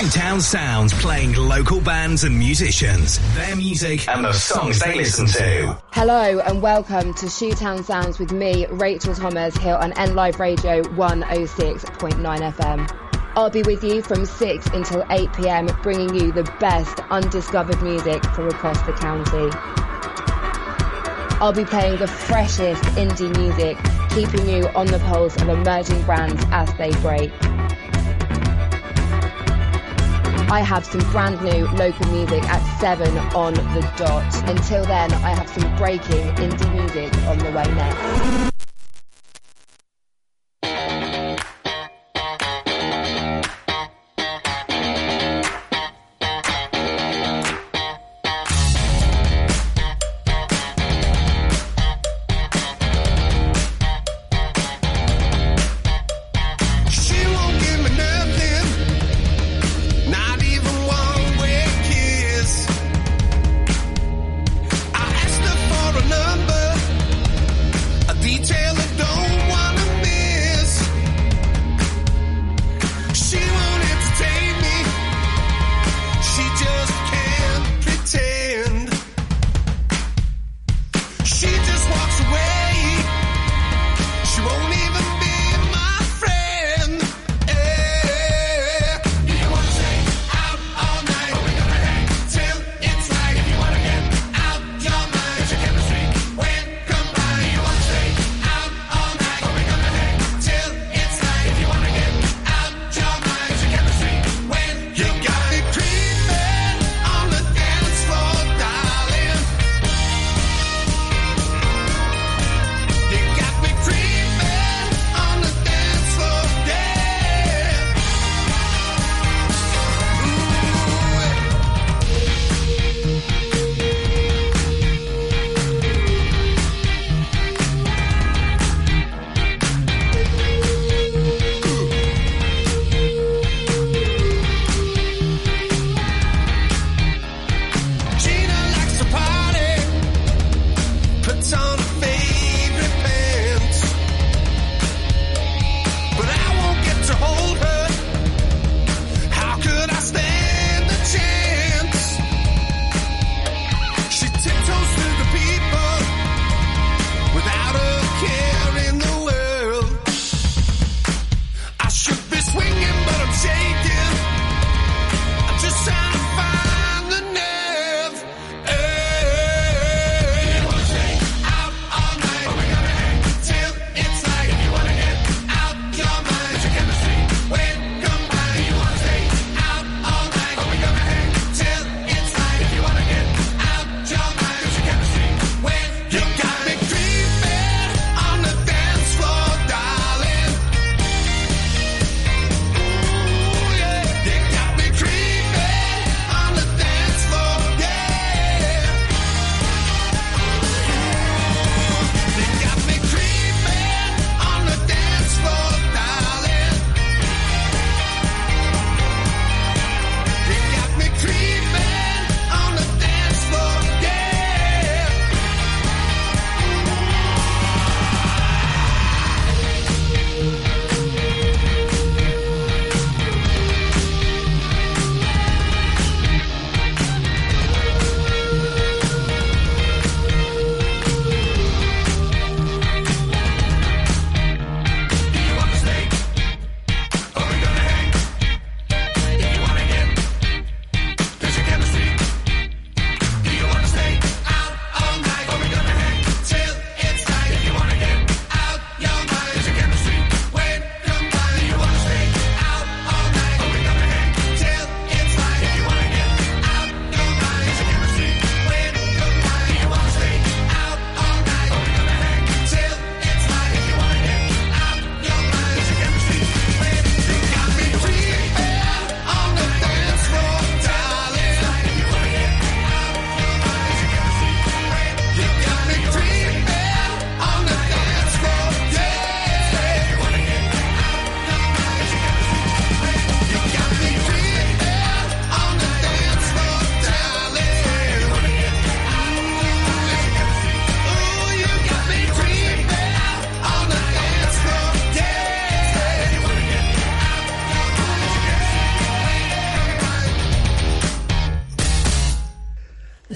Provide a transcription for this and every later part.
Shoetown Sounds playing local bands and musicians, their music, and the songs they listen to. Hello and welcome to Shoetown Sounds with me, Rachel Thomas, here on N Live Radio 106.9 FM. I'll be with you from 6 until 8 pm, bringing you the best undiscovered music from across the county. I'll be playing the freshest indie music, keeping you on the pulse of emerging brands as they break. I have some brand new local music at 7 on the dot. Until then, I have some breaking indie music on the way next.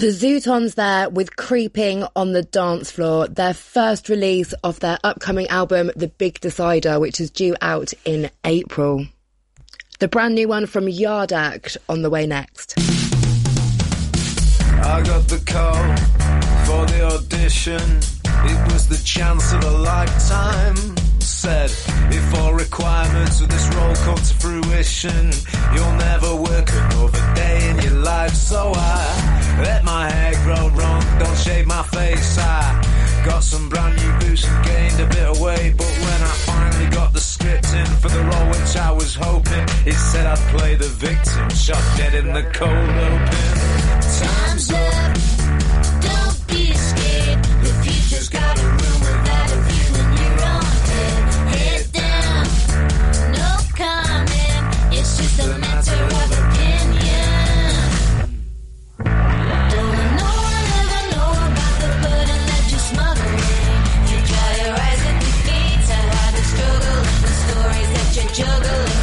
The Zutons there with Creeping on the Dance Floor, their first release of their upcoming album, The Big Decider, which is due out in April. The brand new one from Yard Act on the way next. I got the call for the audition. It was the chance of a lifetime. Said, if all requirements of this role come to fruition, you'll never work another day in your life. So I let my hair grow long, don't shave my face. I got some brand new boots and gained a bit of weight. But when I finally got the script in for the role which I was hoping, it said I'd play the victim, shot dead in the cold open. Time's up, juggling.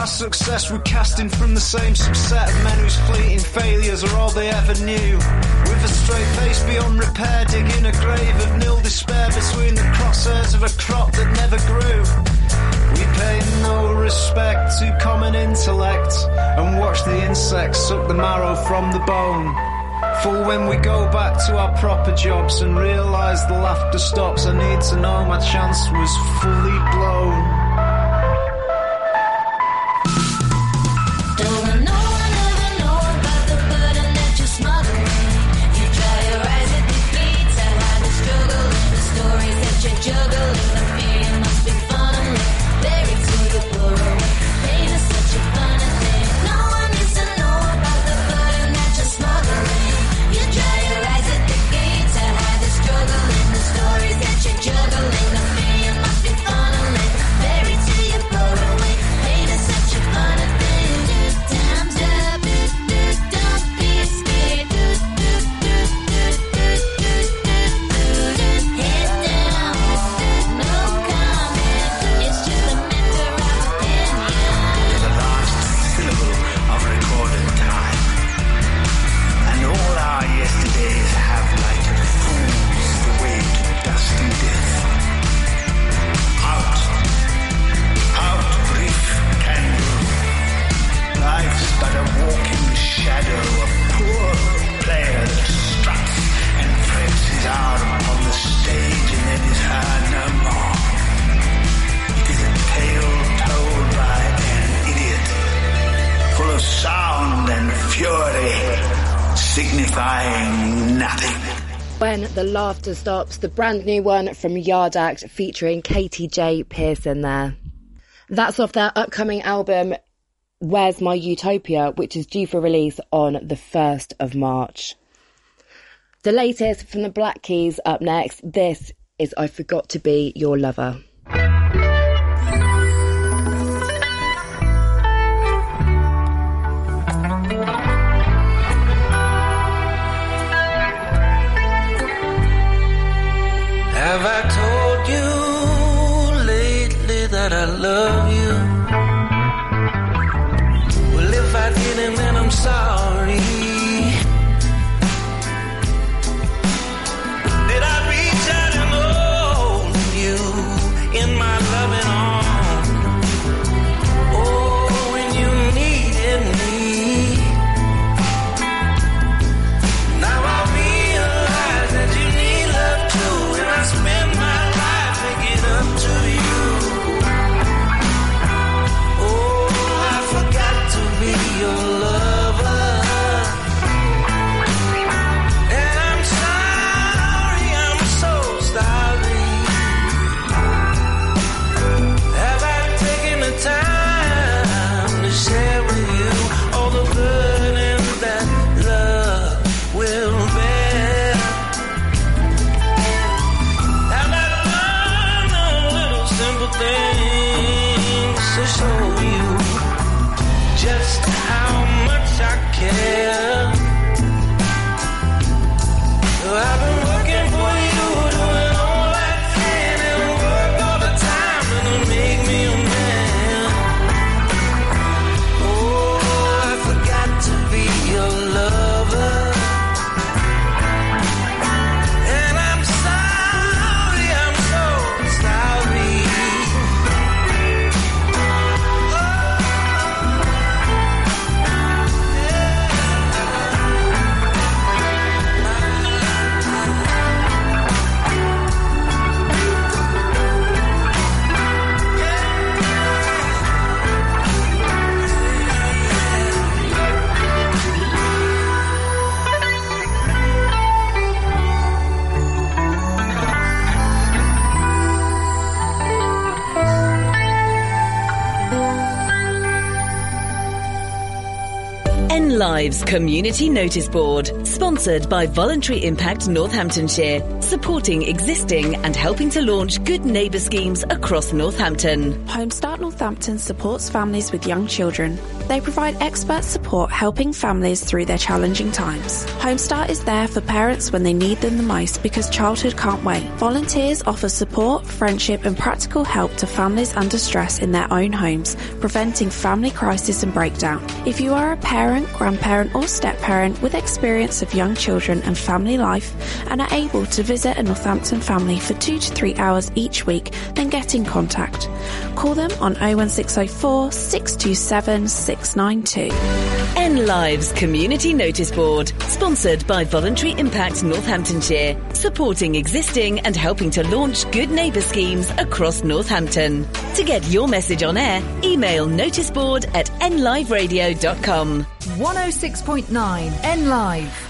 Past success with casting from the same subset of men whose fleeting failures are all they ever knew. With a straight face beyond repair, digging a grave of nil despair between the crosshairs of a crop that never grew. We pay no respect to common intellect and watch the insects suck the marrow from the bone. For when we go back to our proper jobs and realise the laughter stops, I need to know my chance was fully blown. The stops, the brand new one from Yard Act featuring Katy J. Pearson there. That's off their upcoming album, Where's My Utopia, which is due for release on the 1st of March. The latest from the Black Keys up next. This is I Forgot to Be Your Lover. Lives Community Notice Board, sponsored by Voluntary Impact Northamptonshire, supporting existing and helping to launch good neighbour schemes across Northampton. Homestart Northampton supports families with young children. They provide expert support helping families through their challenging times. Homestart is there for parents when they need them the most because childhood can't wait. Volunteers offer support, friendship and practical help to families under stress in their own homes, preventing family crisis and breakdown. If you are a parent, grandparent or step-parent with experience of young children and family life and are able to visit a Northampton family for two to three hours each week, then get in contact. Call them on 01604 627 692. N Lives Community Notice Board, sponsored by Voluntary Impact Northamptonshire, supporting existing and helping to launch good neighbour schemes across Northampton. To get your message on air, email noticeboard at nliveradio.com. 106.9 N Live.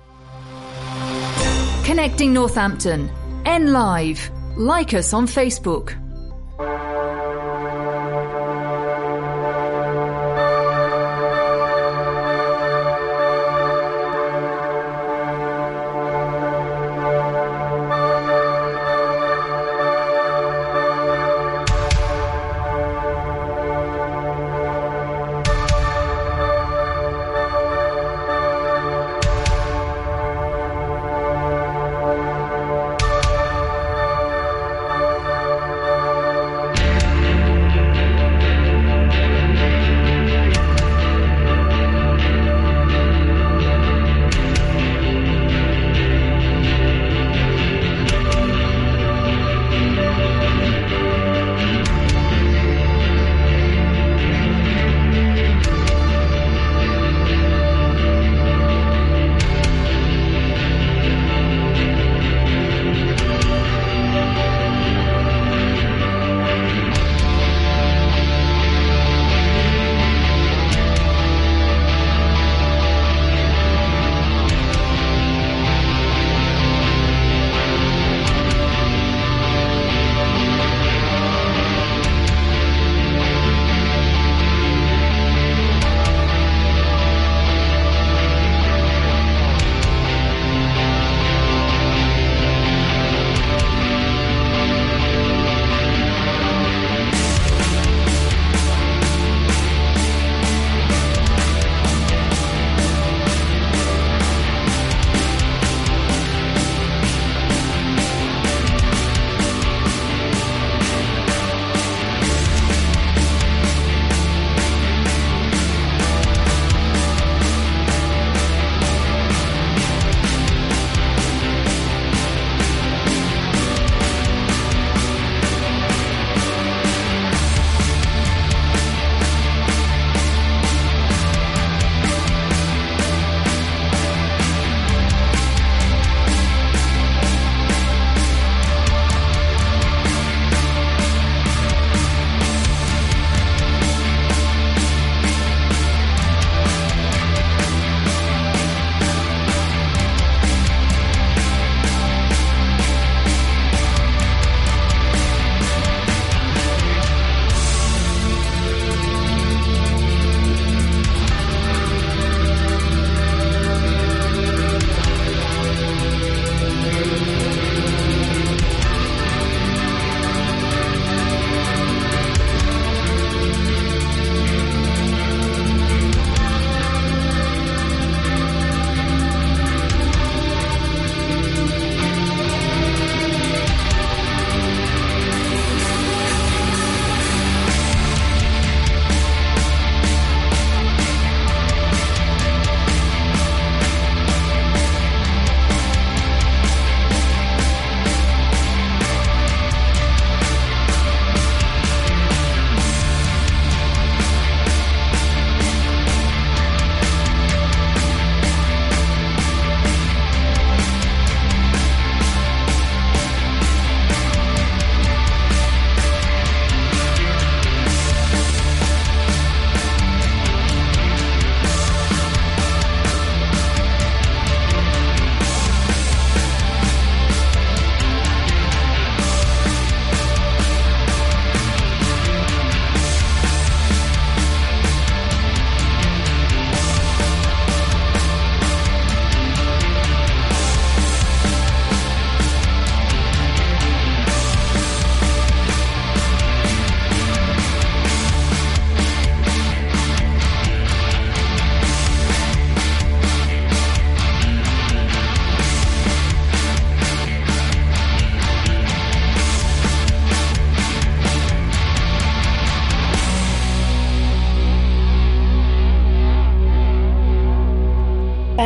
Connecting Northampton. N Live. Like us on Facebook.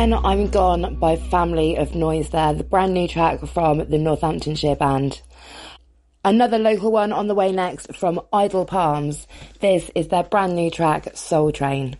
When I'm Gone by Family of Noise there, the brand new track from the Northamptonshire band. Another local one on the way next from Idle Palms. This is their brand new track, Soul Train.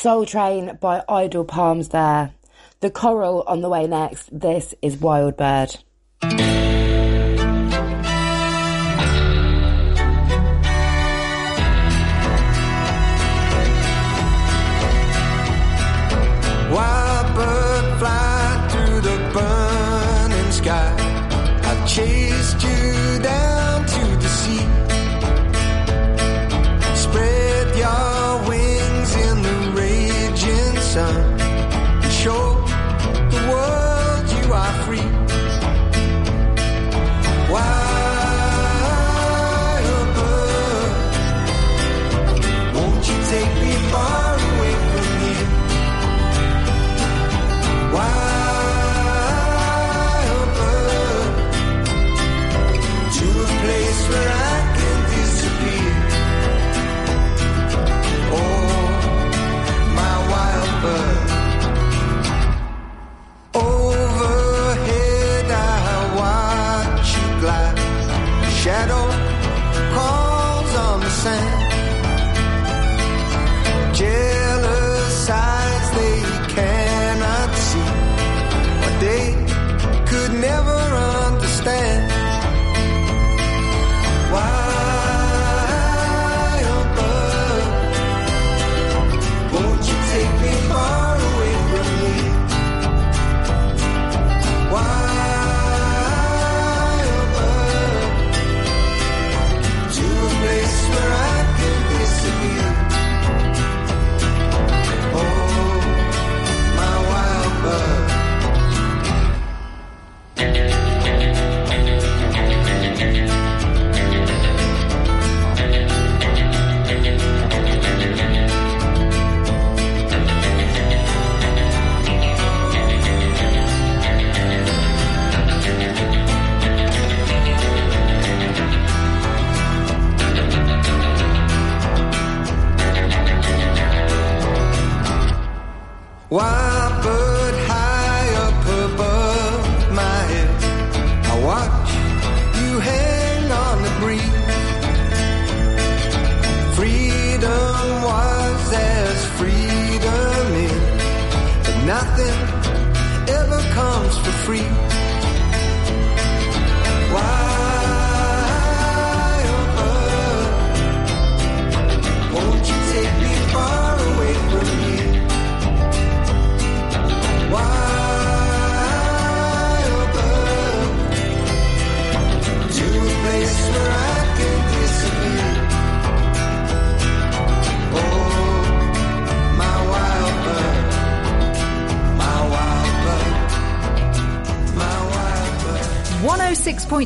Soul Train by Idle Palms there. The Coral on the way next. This is Wild Bird.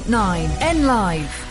106.9 N Live.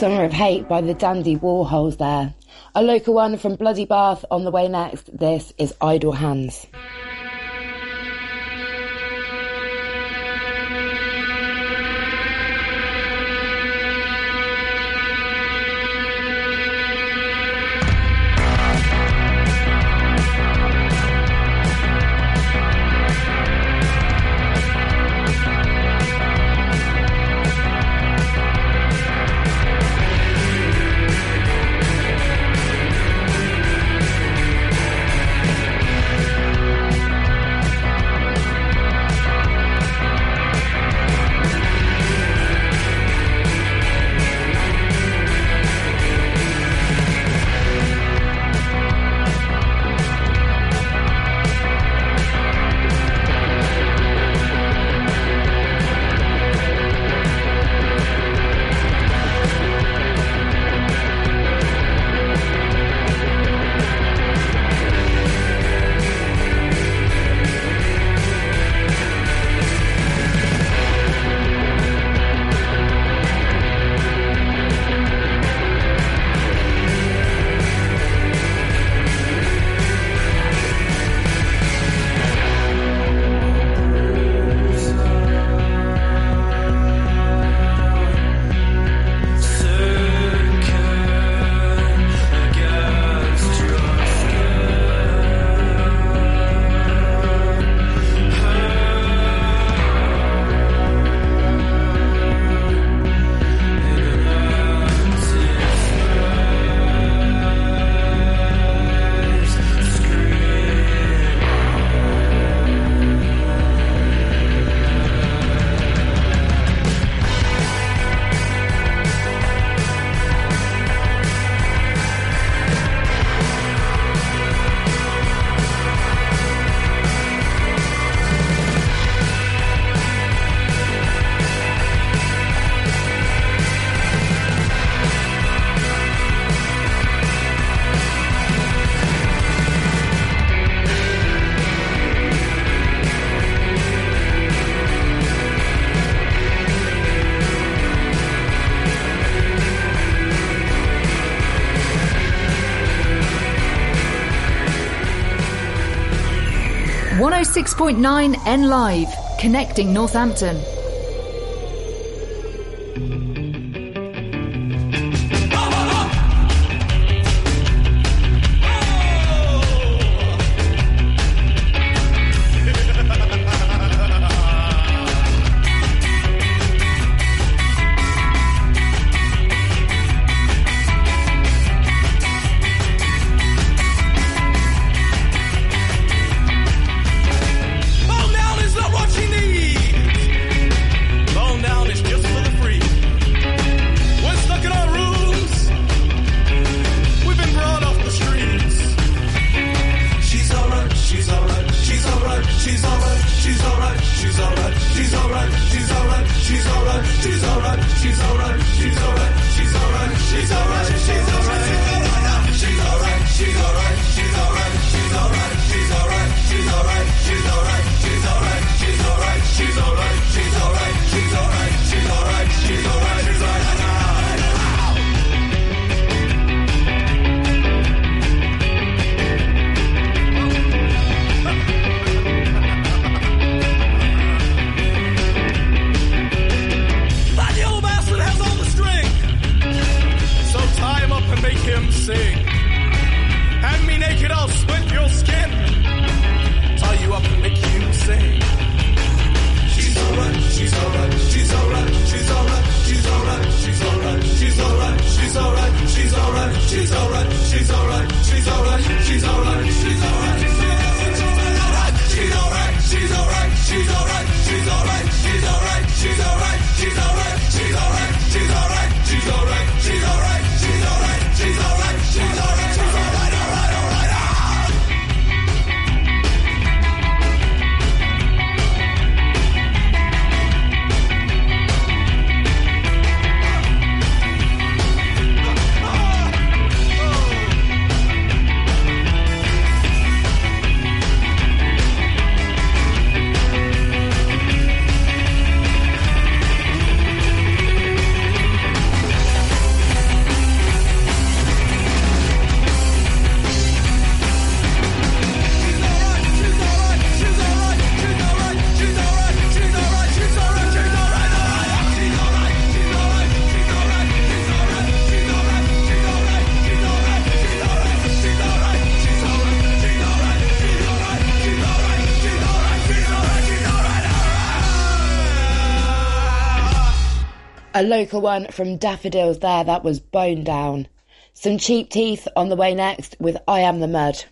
Summer of Hate by the Dandy Warhols there. A local one from Bloody Bath on the way next. This is Idle Hands. 106.9 N Live, connecting Northampton. A local one from Daffodils there, that was Bone Down. Some Cheap Teeth on the way next with I Am the Mud.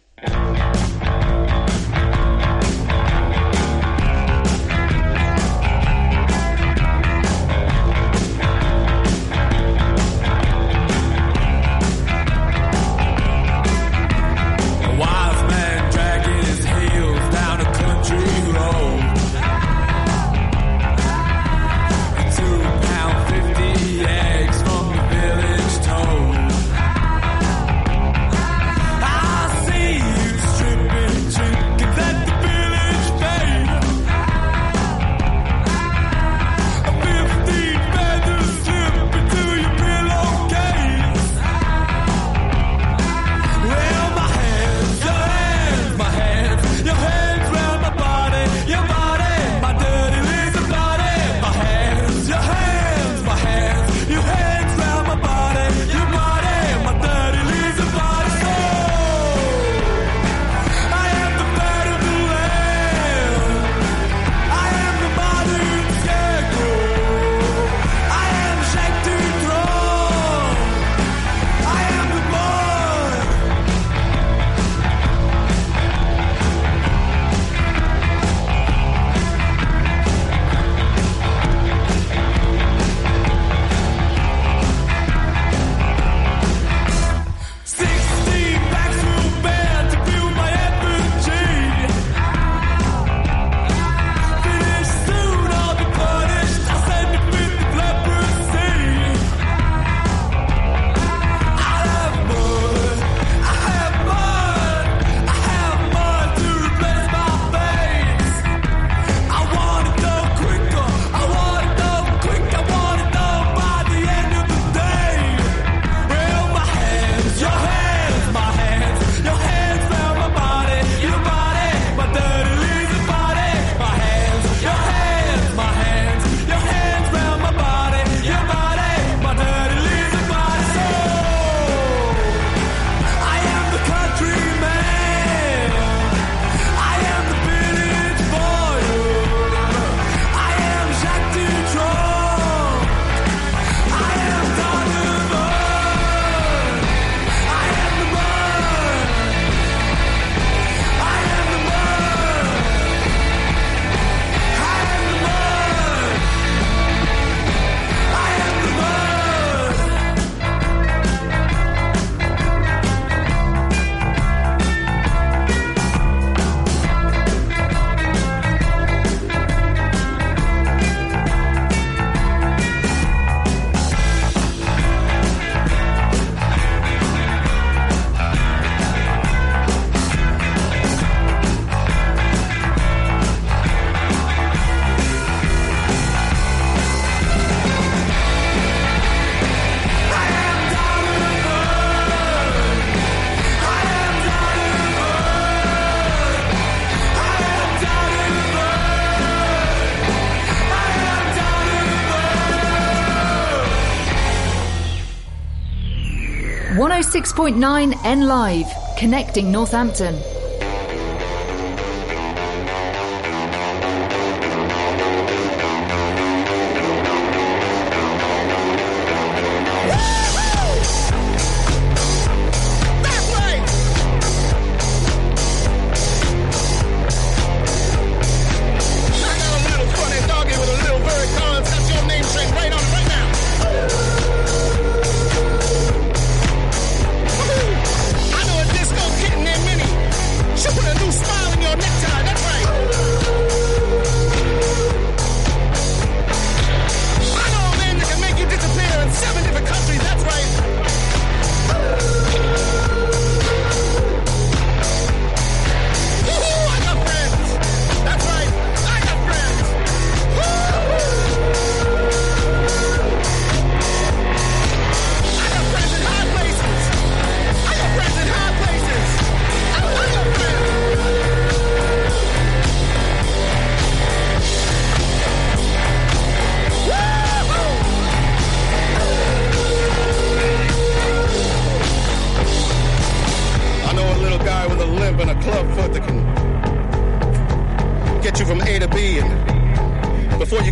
106.9 N Live, connecting Northampton.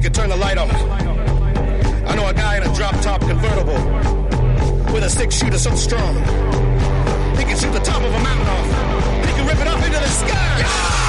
could turn the light on. I know a guy in a drop top convertible with a six shooter so strong. He can shoot the top of a mountain off. He can rip it up into the sky. Yeah!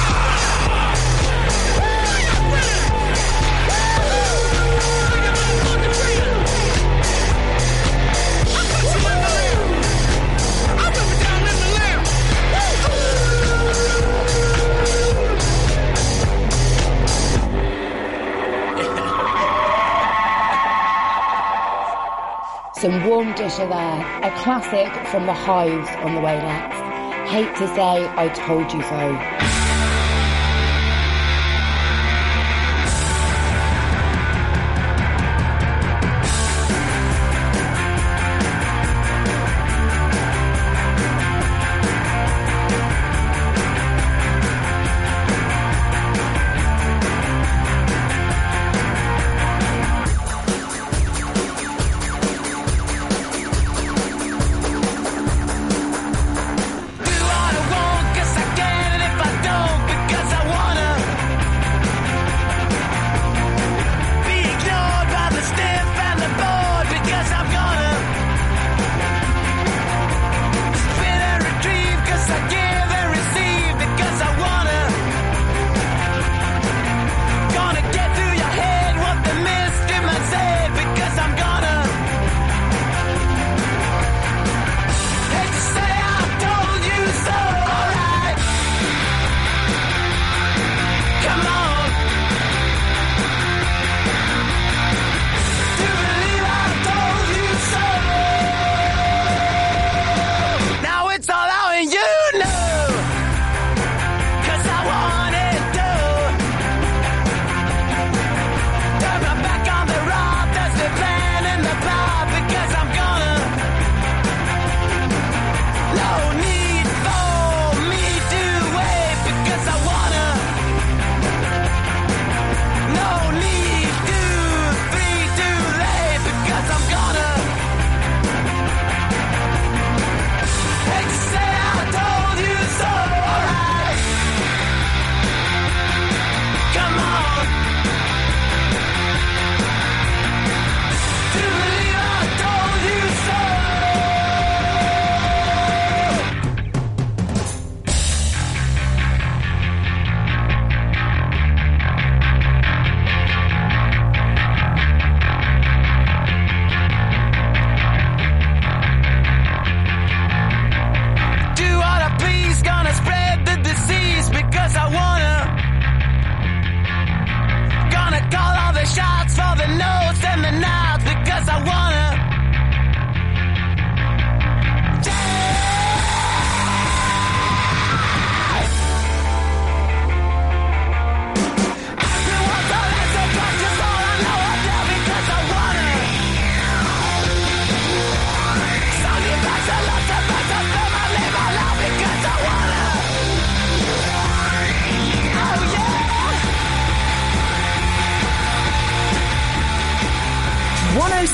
Some warm disher there, a classic from the hives on the way next. Hate to say I told you so.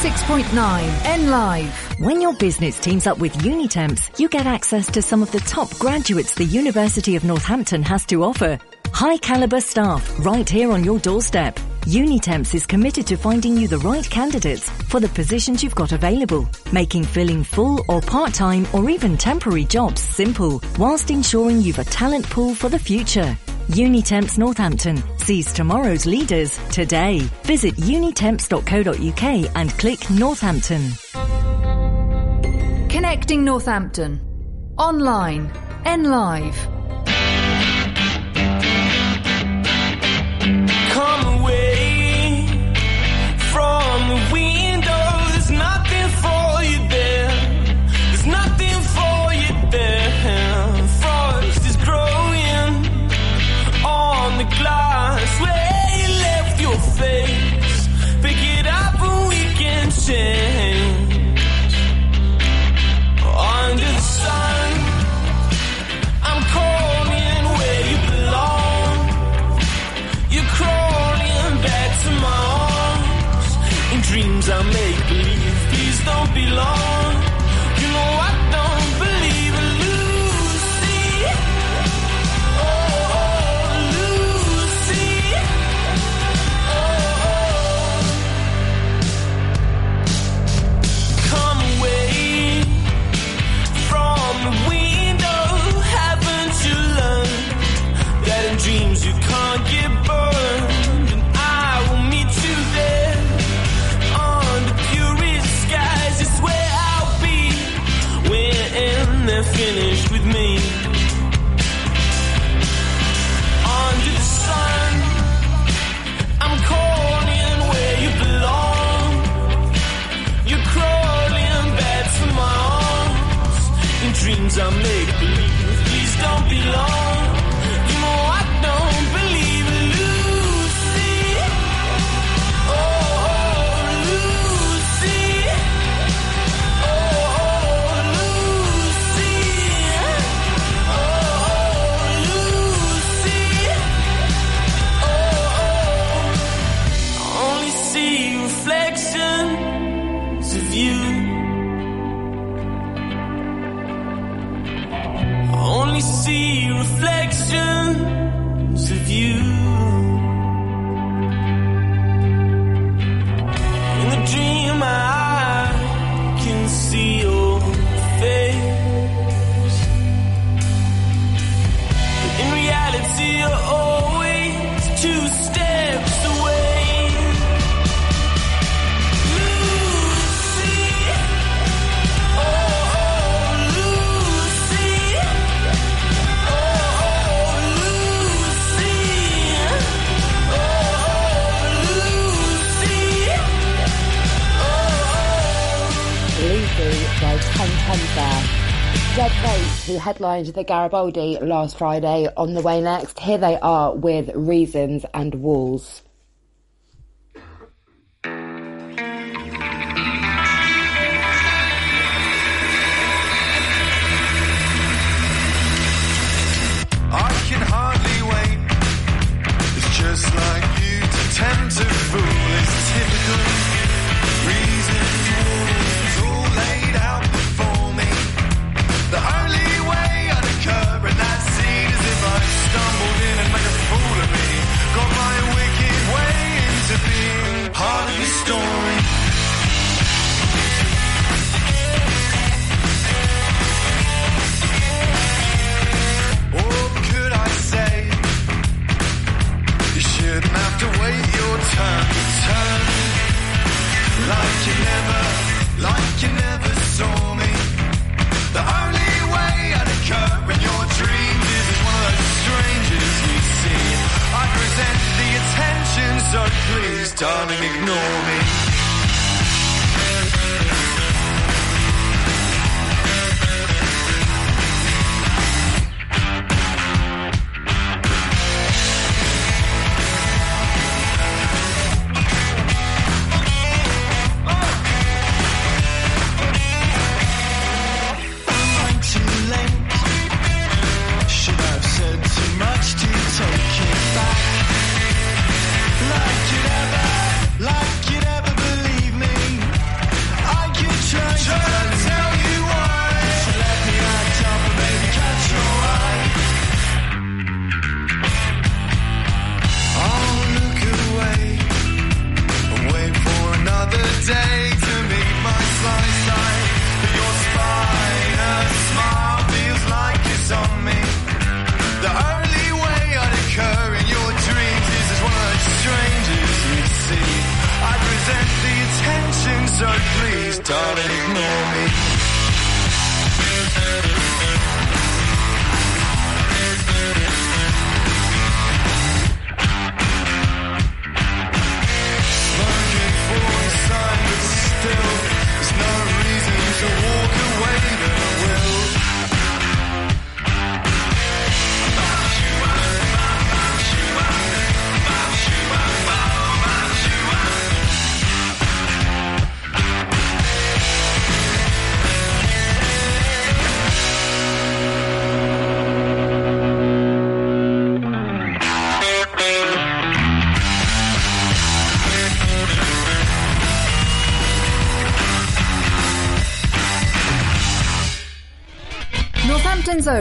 106.9 N Live. When your business teams up with Unitemps, you get access to some of the top graduates the University of Northampton has to offer. High caliber staff right here on your doorstep. Unitemps is committed to finding you the right candidates for the positions you've got available, making filling full or part-time or even temporary jobs simple, whilst ensuring you've a talent pool for the future. Unitemps Northampton sees tomorrow's leaders today. Visit unitemps.co.uk and click Northampton. Connecting Northampton. Online. N-Live. Come away from the Red Face, who headlined the Garibaldi last Friday on the way next. Here they are with Reasons and Walls.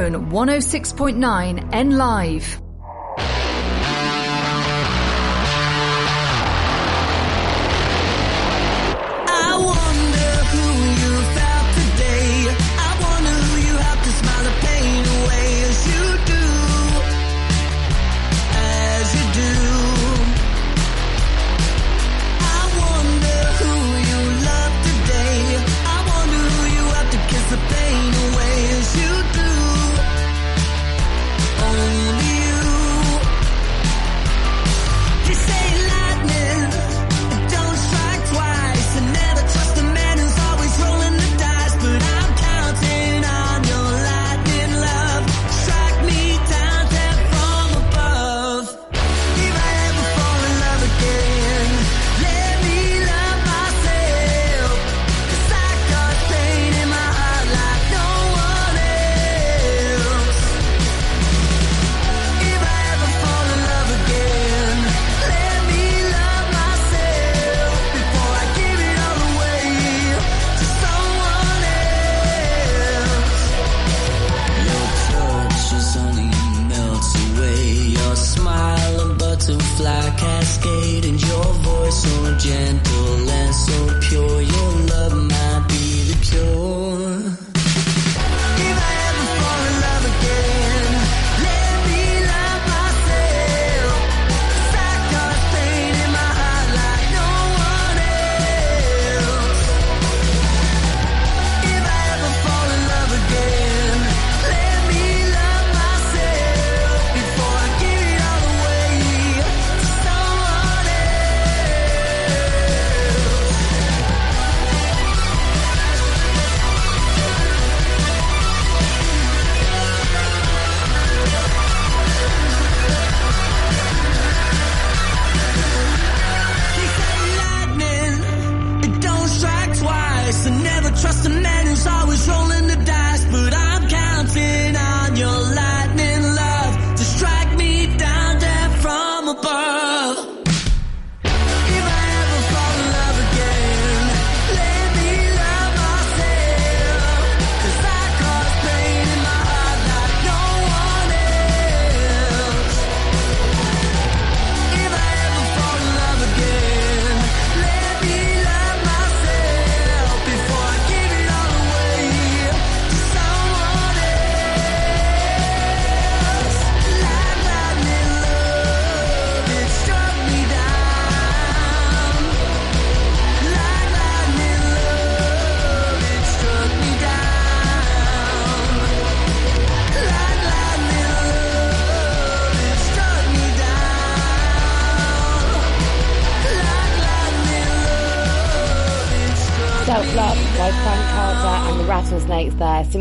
Zone 106.9 N Live.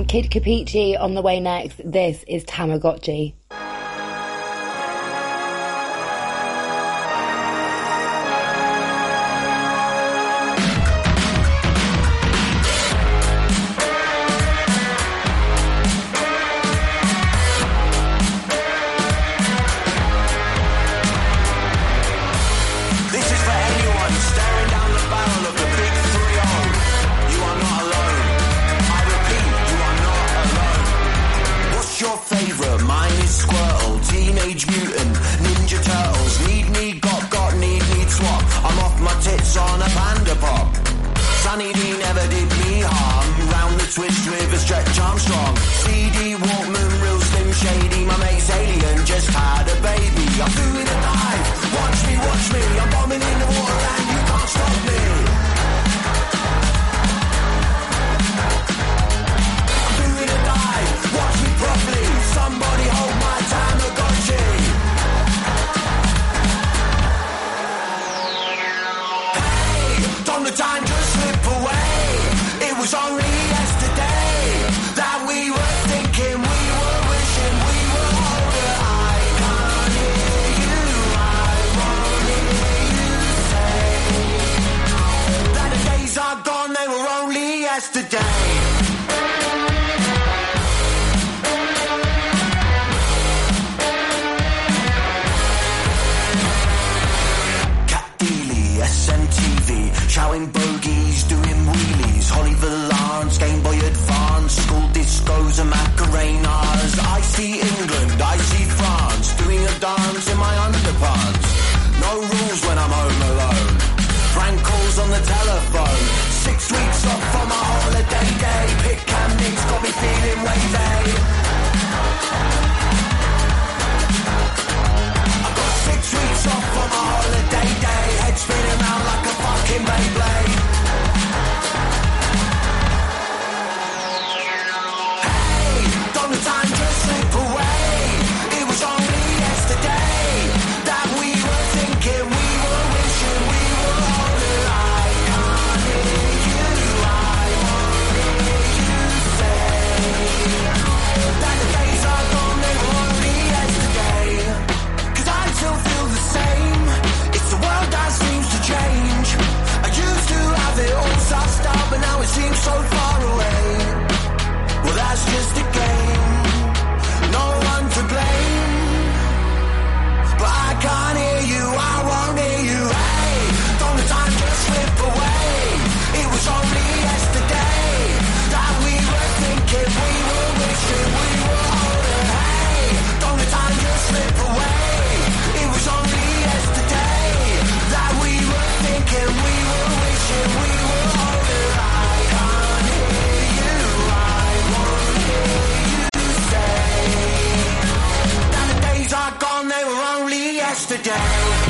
Kid Kapichi on the way next. This is Tamagotchi. Spotting bogeys, doing wheelies, Holly Valance, Game Boy Advance, school discos and Macarenas. I see it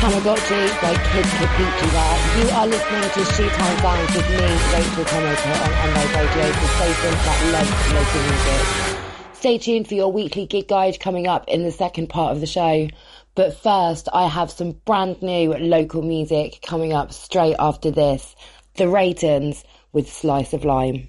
Tamagotchi by Kid Kapichi there. You are listening to Shoetown Sounds with me, Rachel here on NLive Radio, the station that loves local music. Stay tuned for your weekly gig guide coming up in the second part of the show. But first, I have some brand new local music coming up straight after this. The Raytons with Slice of Lime.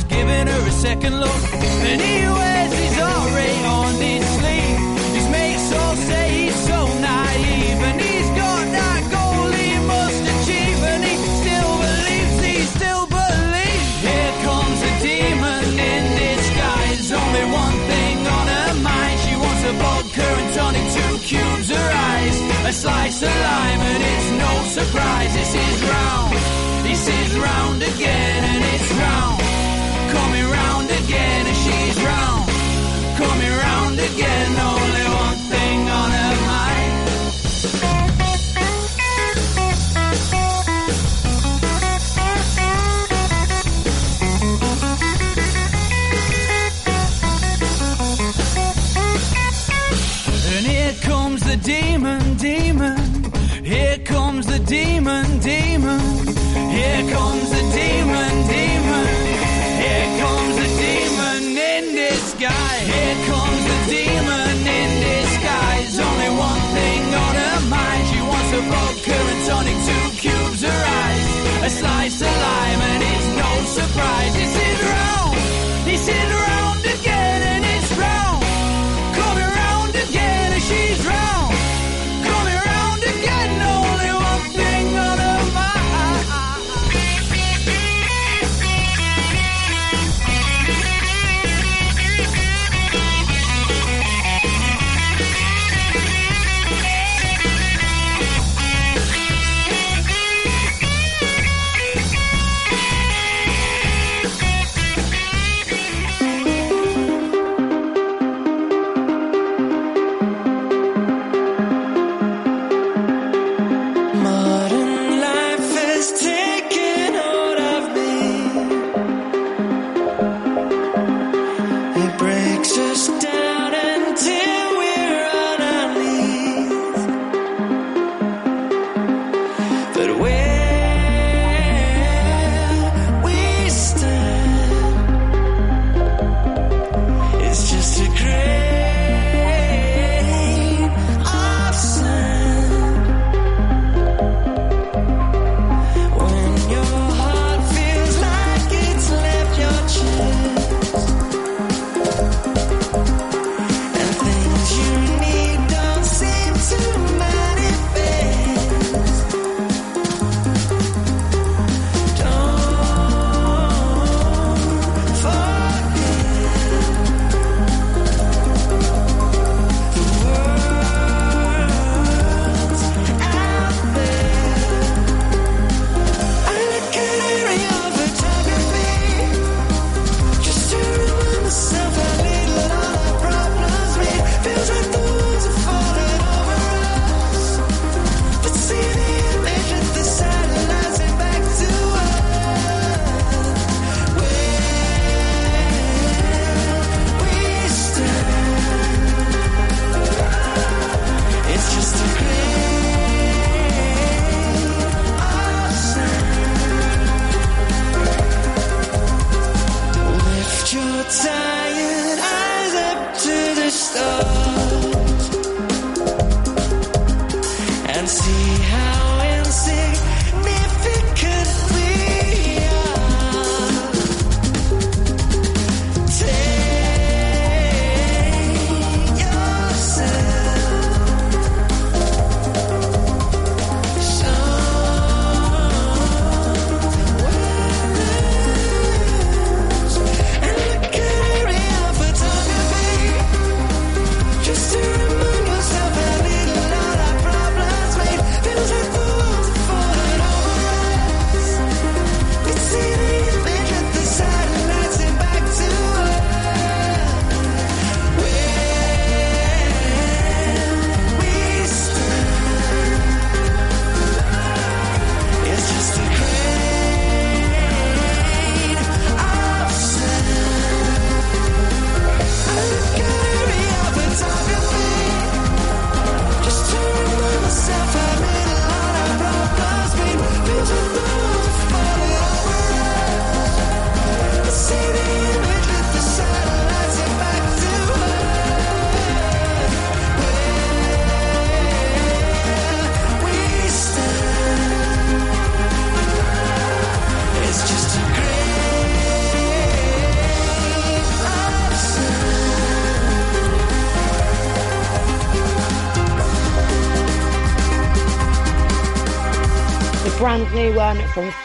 giving her a second look. And he wears his rate on his sleeve. His mates all say he's so naive, and he's got that goal he must achieve, and he still believes, he still believes. Here comes a demon in disguise. Only one thing on her mind. She wants a vodka and tonic, two cubes her eyes. A slice of lime, and it's no surprise. This is round, this is round again, again, only one thing on her mind. And here comes the demon, demon. Here comes the demon, demon. Here comes the demon, demon. Here comes the demon in disguise. Here comes demon in disguise. Only one thing on her mind. She wants a vodka and tonic, two cubes her eyes. A slice of lime, and it's no surprise. This is round. This is round.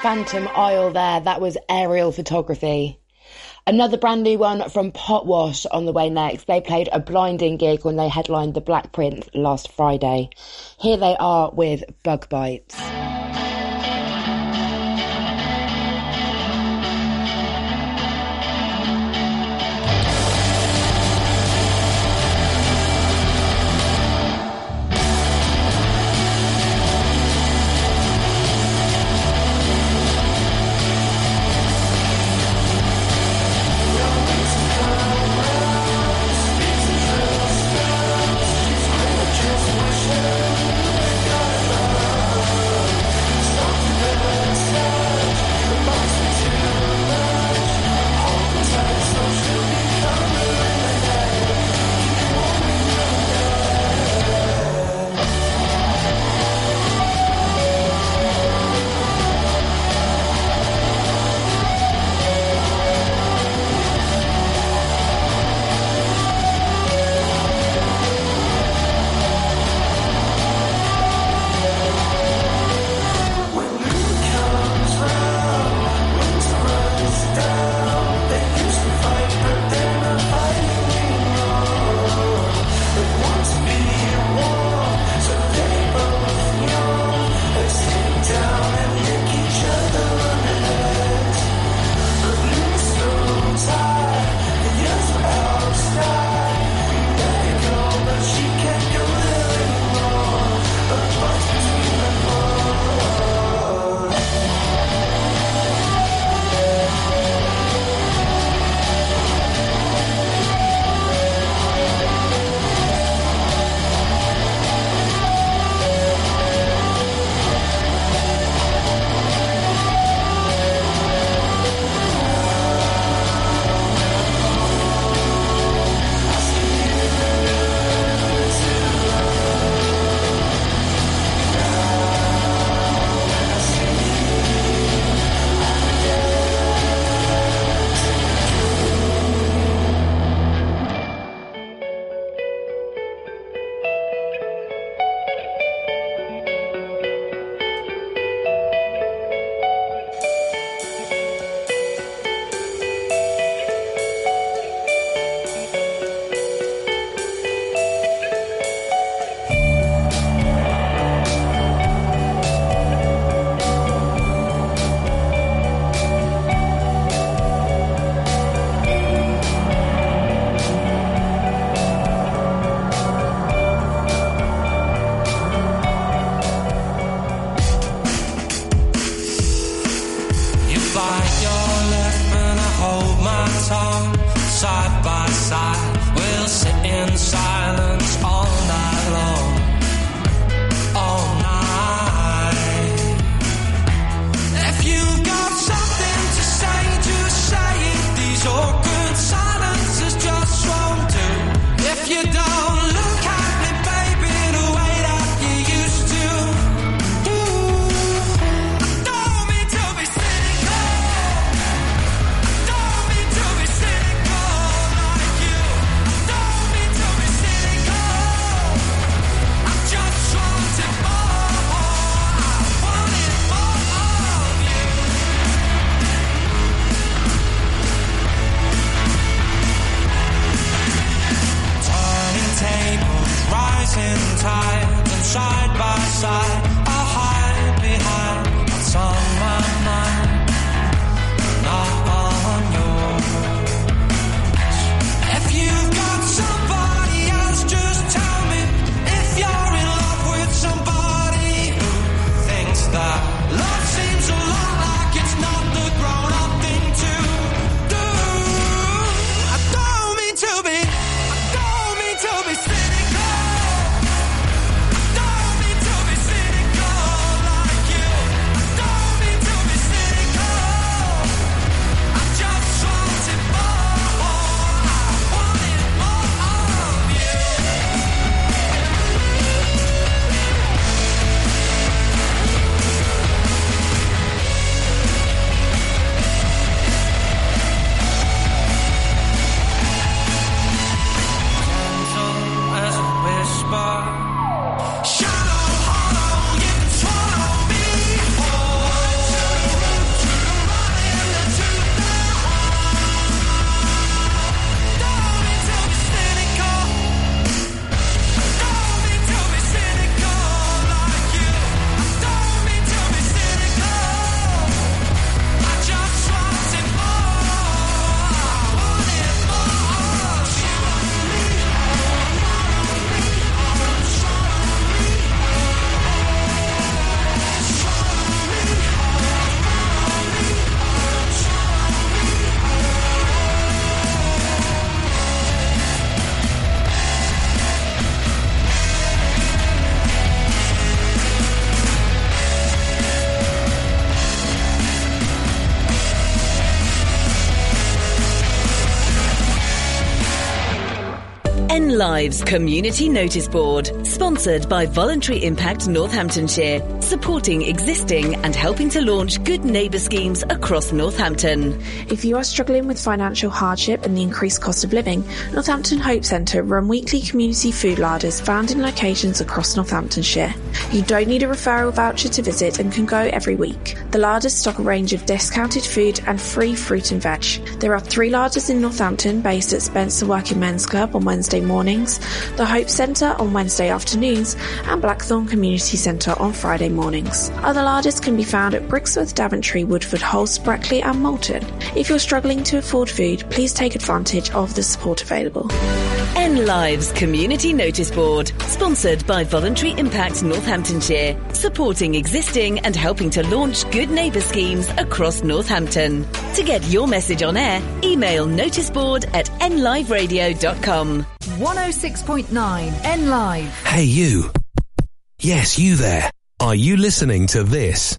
Phantom Isle there. That was aerial photography. Another brand new one from Potwash on the way next. They played a blinding gig when they headlined the Black Prince last Friday. Here they are with Bug Bites. Lives Community Notice Board, sponsored by Voluntary Impact Northamptonshire, supporting existing and helping to launch good neighbour schemes across Northampton. If you are struggling with financial hardship and the increased cost of living, Northampton Hope Centre run weekly community food larders found in locations across Northamptonshire. You don't need a referral voucher to visit and can go every week. The larders stock a range of discounted food and free fruit and veg. There are three larders in Northampton based at Spencer Working Men's Club on Wednesday mornings, the Hope Centre on Wednesday afternoons, and Blackthorn Community Centre on Friday mornings. Other larders can be found at Brixworth, Daventry, Woodford, Hulse, Brackley, and Moulton. If you're struggling to afford food, please take advantage of the support available. N Lives Community Notice Board, sponsored by Voluntary Impact Northamptonshire, supporting existing and helping to launch good neighbour schemes across Northampton. To get your message on air, email noticeboard at nliveradio.com. 106.9 N Live. Hey, you. Yes, you there. Are you listening to this?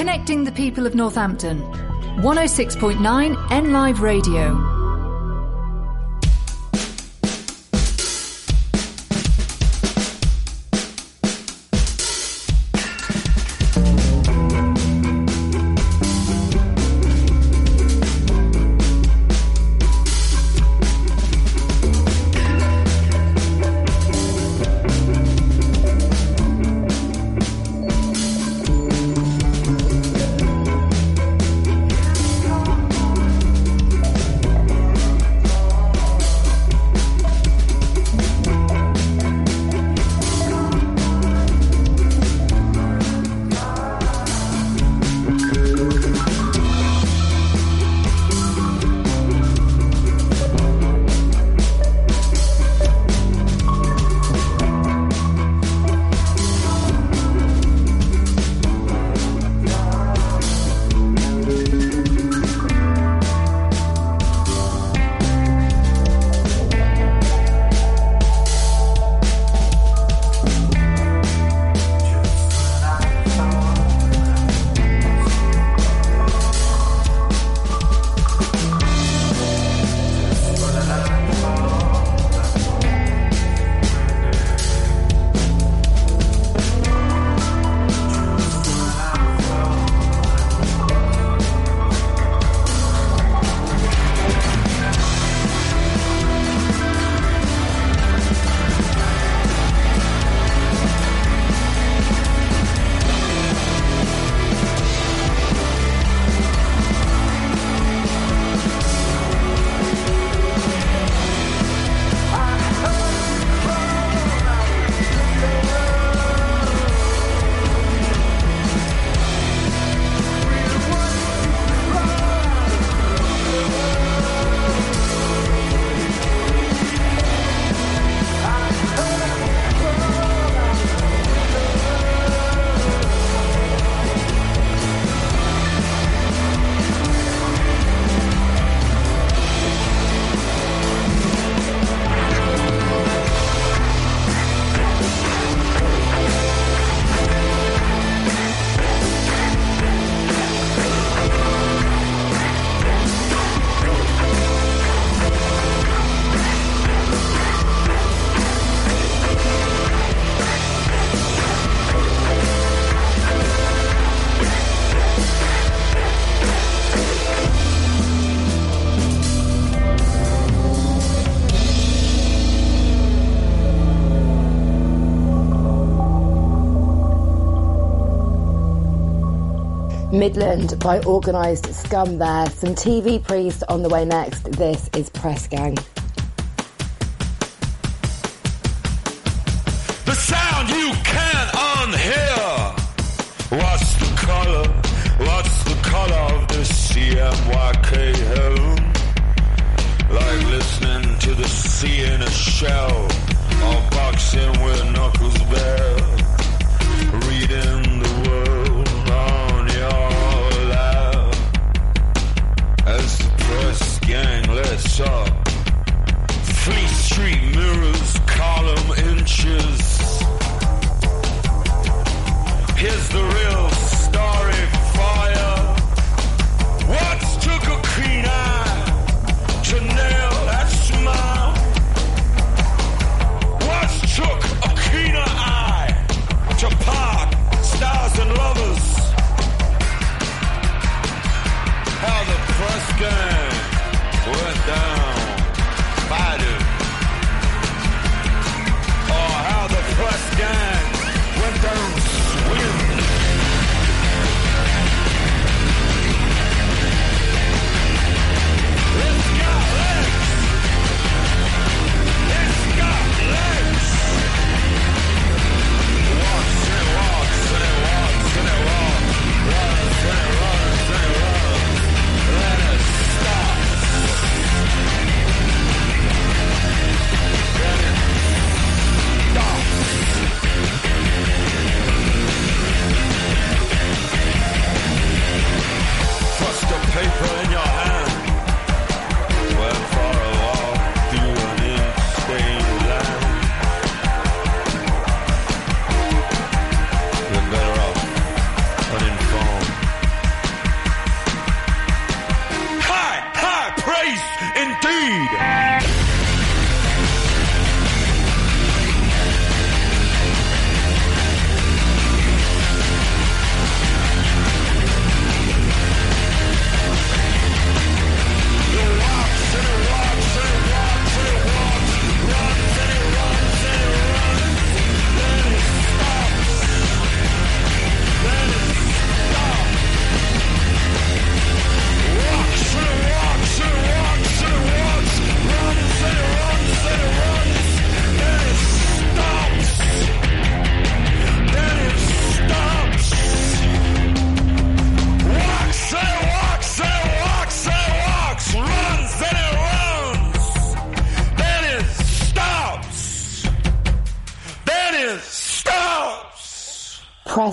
Connecting the people of Northampton. 106.9 N Live Radio. Midland by Organised Scum there. Some TV Priest on the way next. This is Press Gang. The sound you can't unhear. What's the color? What's the color of the CMYK home? Like listening to the sea in a shell. Or boxing with knuckles bare.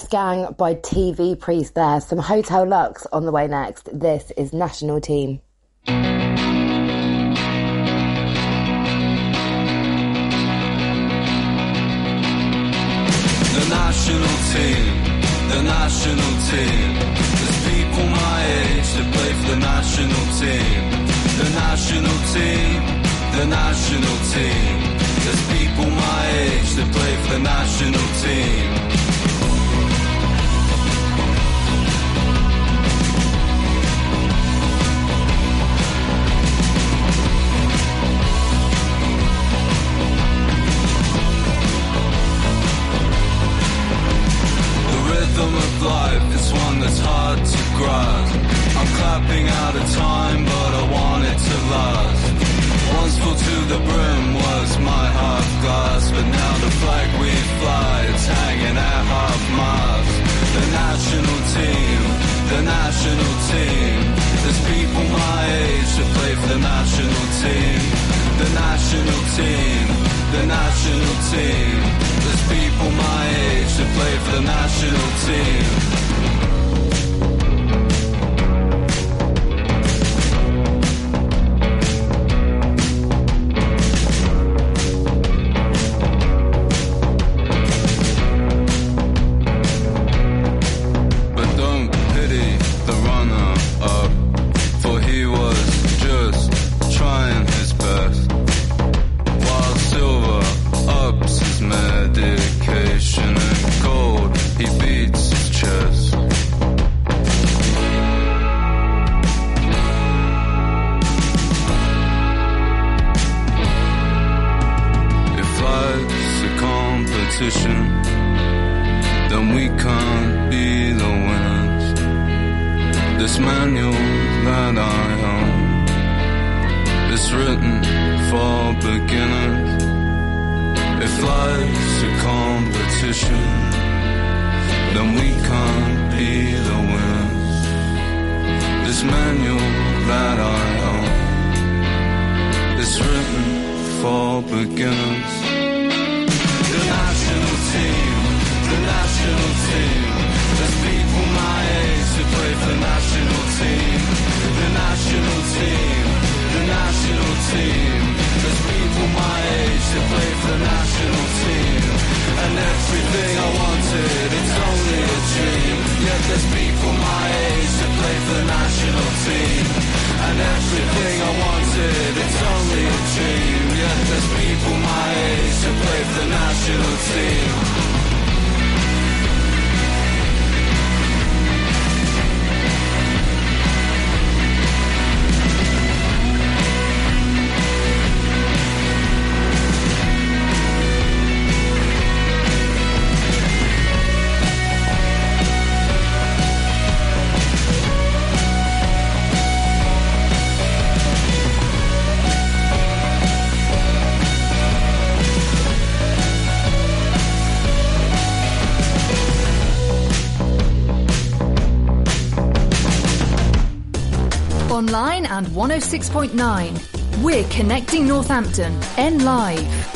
Gang by TV Priest there. Some Hotel Lux on the way next. This is National Team. The national team, the national team. There's people my age that play for the national team. The national team, the national team. There's people my age that play for the national team. One that's hard to grasp. I'm clapping out of time, but I want it to last. Once full to the brim was my half glass, but now the flag we fly, it's hanging at half mast. The national team, the national team. There's people my age that play for the national team. The national team, the national team. There's people my age that play for the national team. and 106.9. We're connecting Northampton, N Live.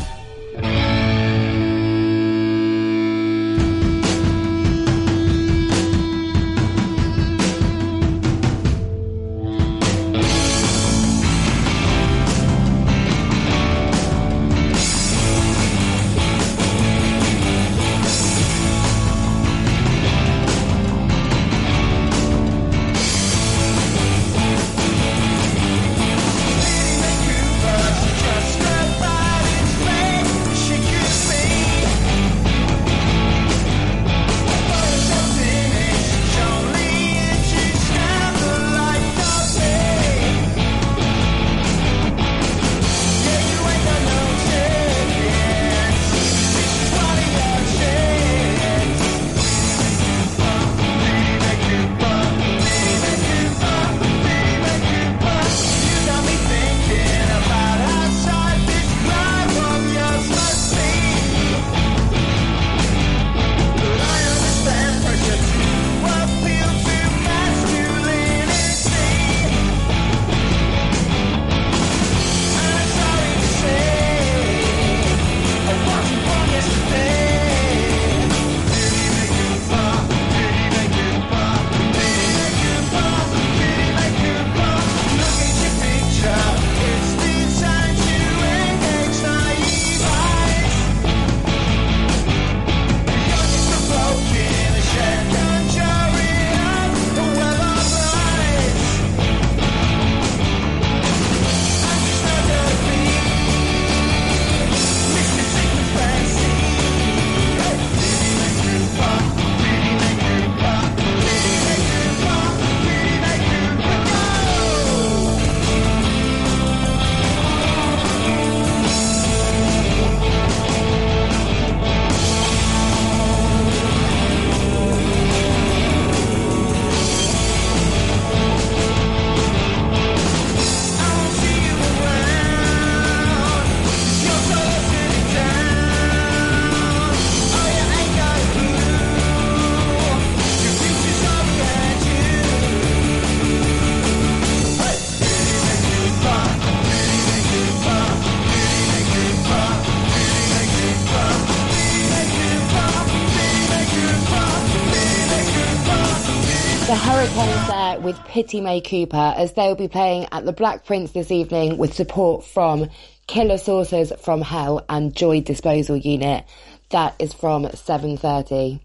Pity May Cooper as they'll be playing at the Black Prince this evening with support from Killer Saucers from Hell and Joy Disposal Unit. That is from 7.30.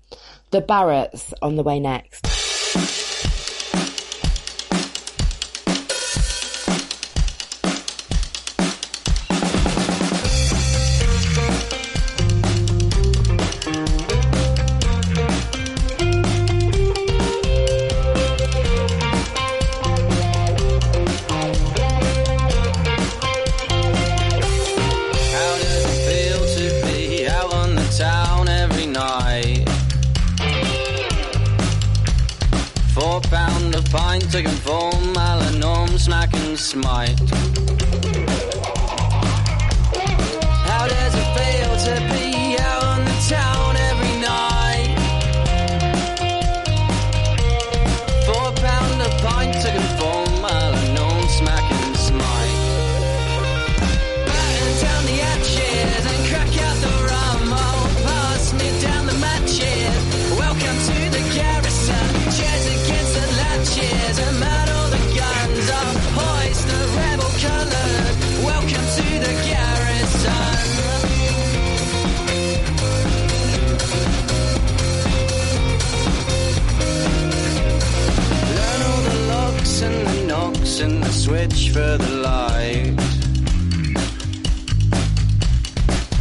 The Barretts on the way next. pressing the switch for the light.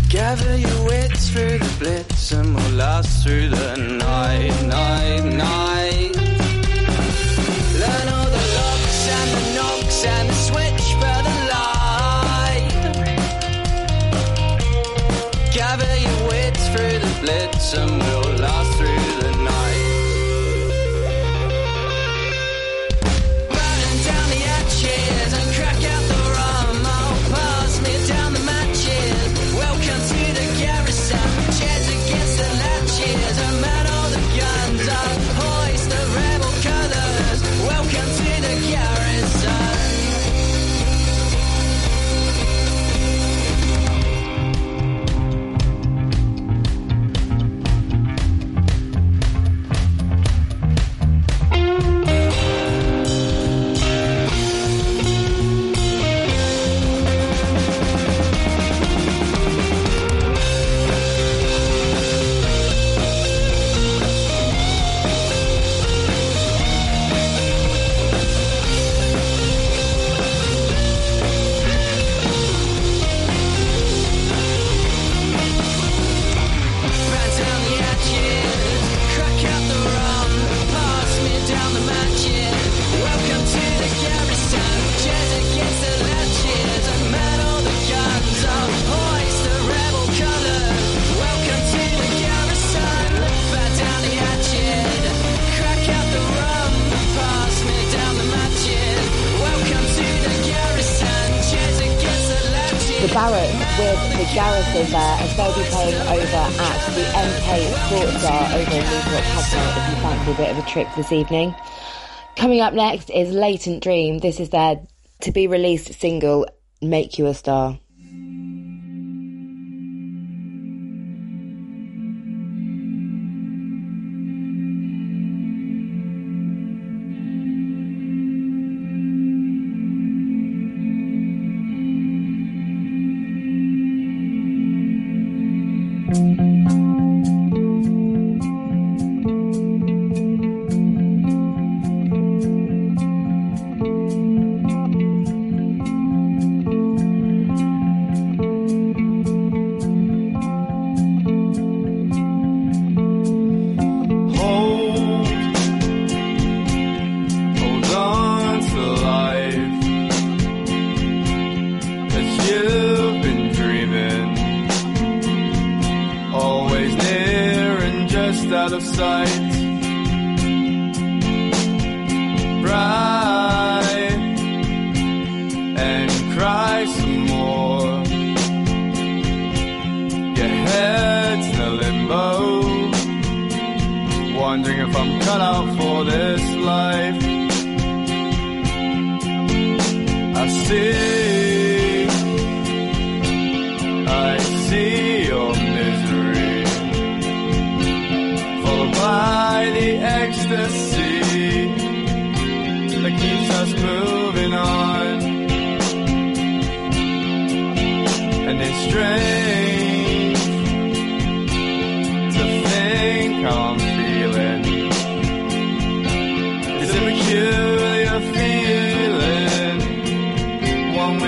Gather your wits for the blitz and we'll last through the night, night, night. Learn all the locks and the knocks and the switch for the light. Gather your wits the blitz and Barrett with the Garrison there as they'll be playing over at the MK Sports Bar over in Newport Pagnell if you fancy a bit of a trip this evening. Coming up next is Latent Dream. This is their to be released single, Make You a Star.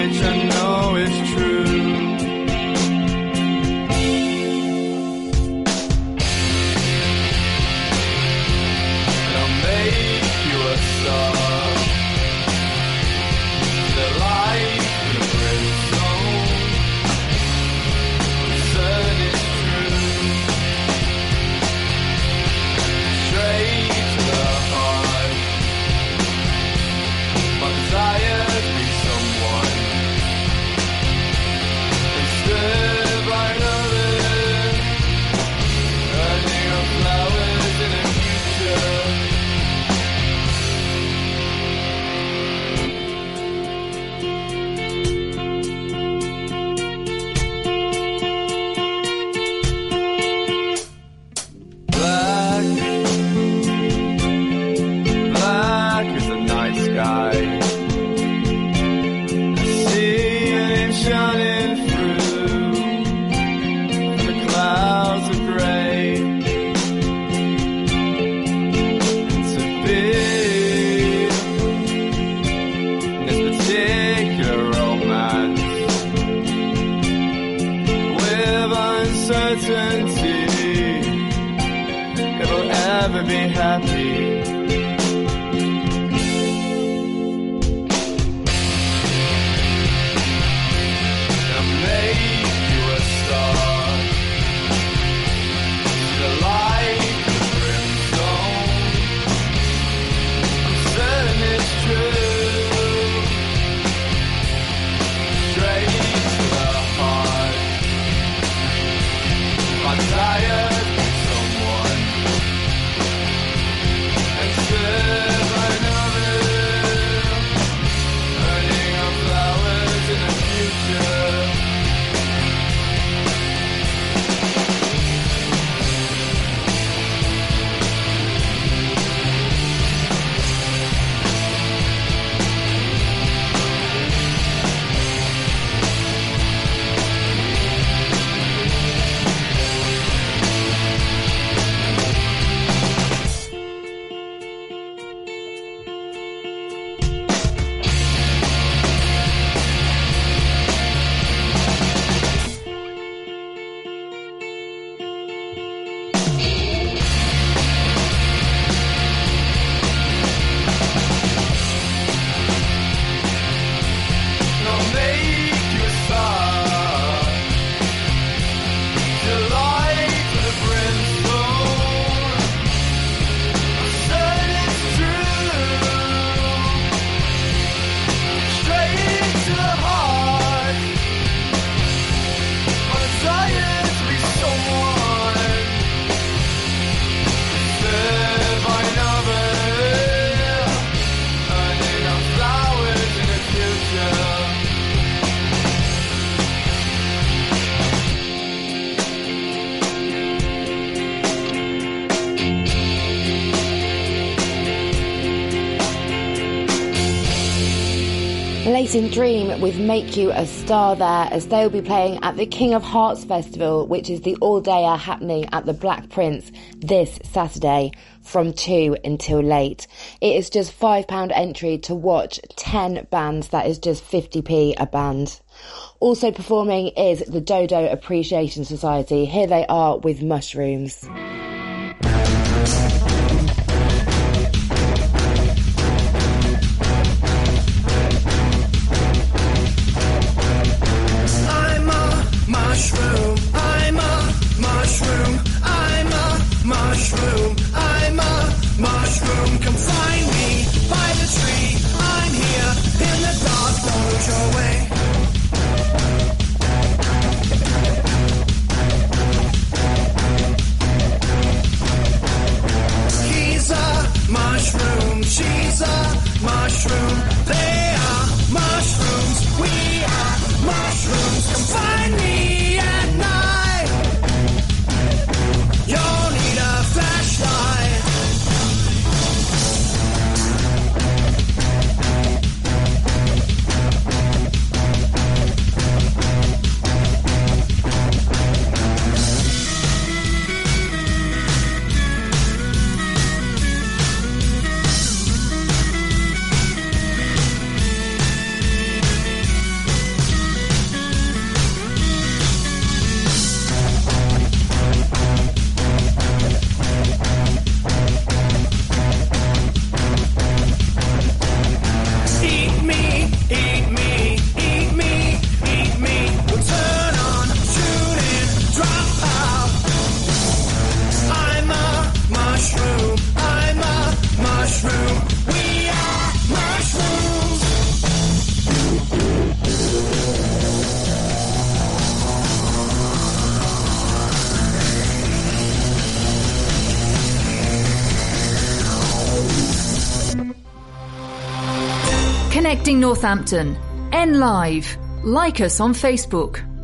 It's. Latent Dream with Make You a Star there as they'll be playing at the King of Hearts Festival, which is the all dayer happening at the Black Prince this Saturday from 2 until late. It is just £5 entry to watch 10 bands, that is just 50p a band. Also performing is the Dodo Appreciation Society. Here they are with Mushrooms. Northampton. N Live. Like us on Facebook.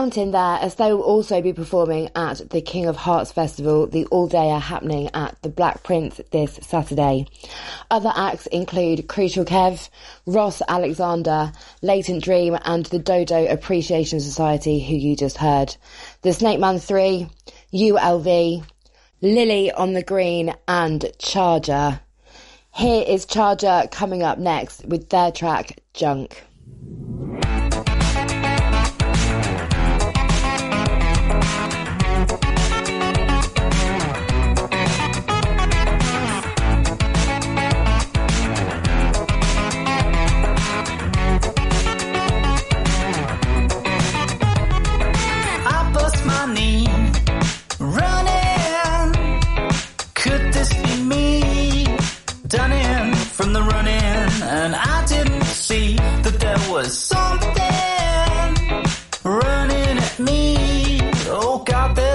Fountain there, as they will also be performing at the King of Hearts Festival, the all day are happening at the Black Prince this Saturday. Other acts include Crucial Kev, Ross Alexander, Latent Dream, and the Dodo Appreciation Society, who you just heard. The Snake Man 3, ULV, Lily on the Green, and Charger. Here is Charger coming up next with their track Junk.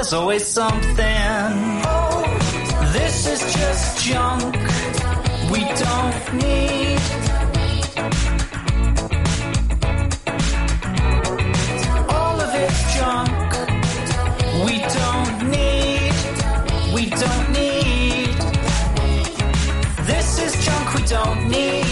There's always something. Oh, this is just junk we don't need. All of it's junk we don't need. We don't need. This is junk we don't need.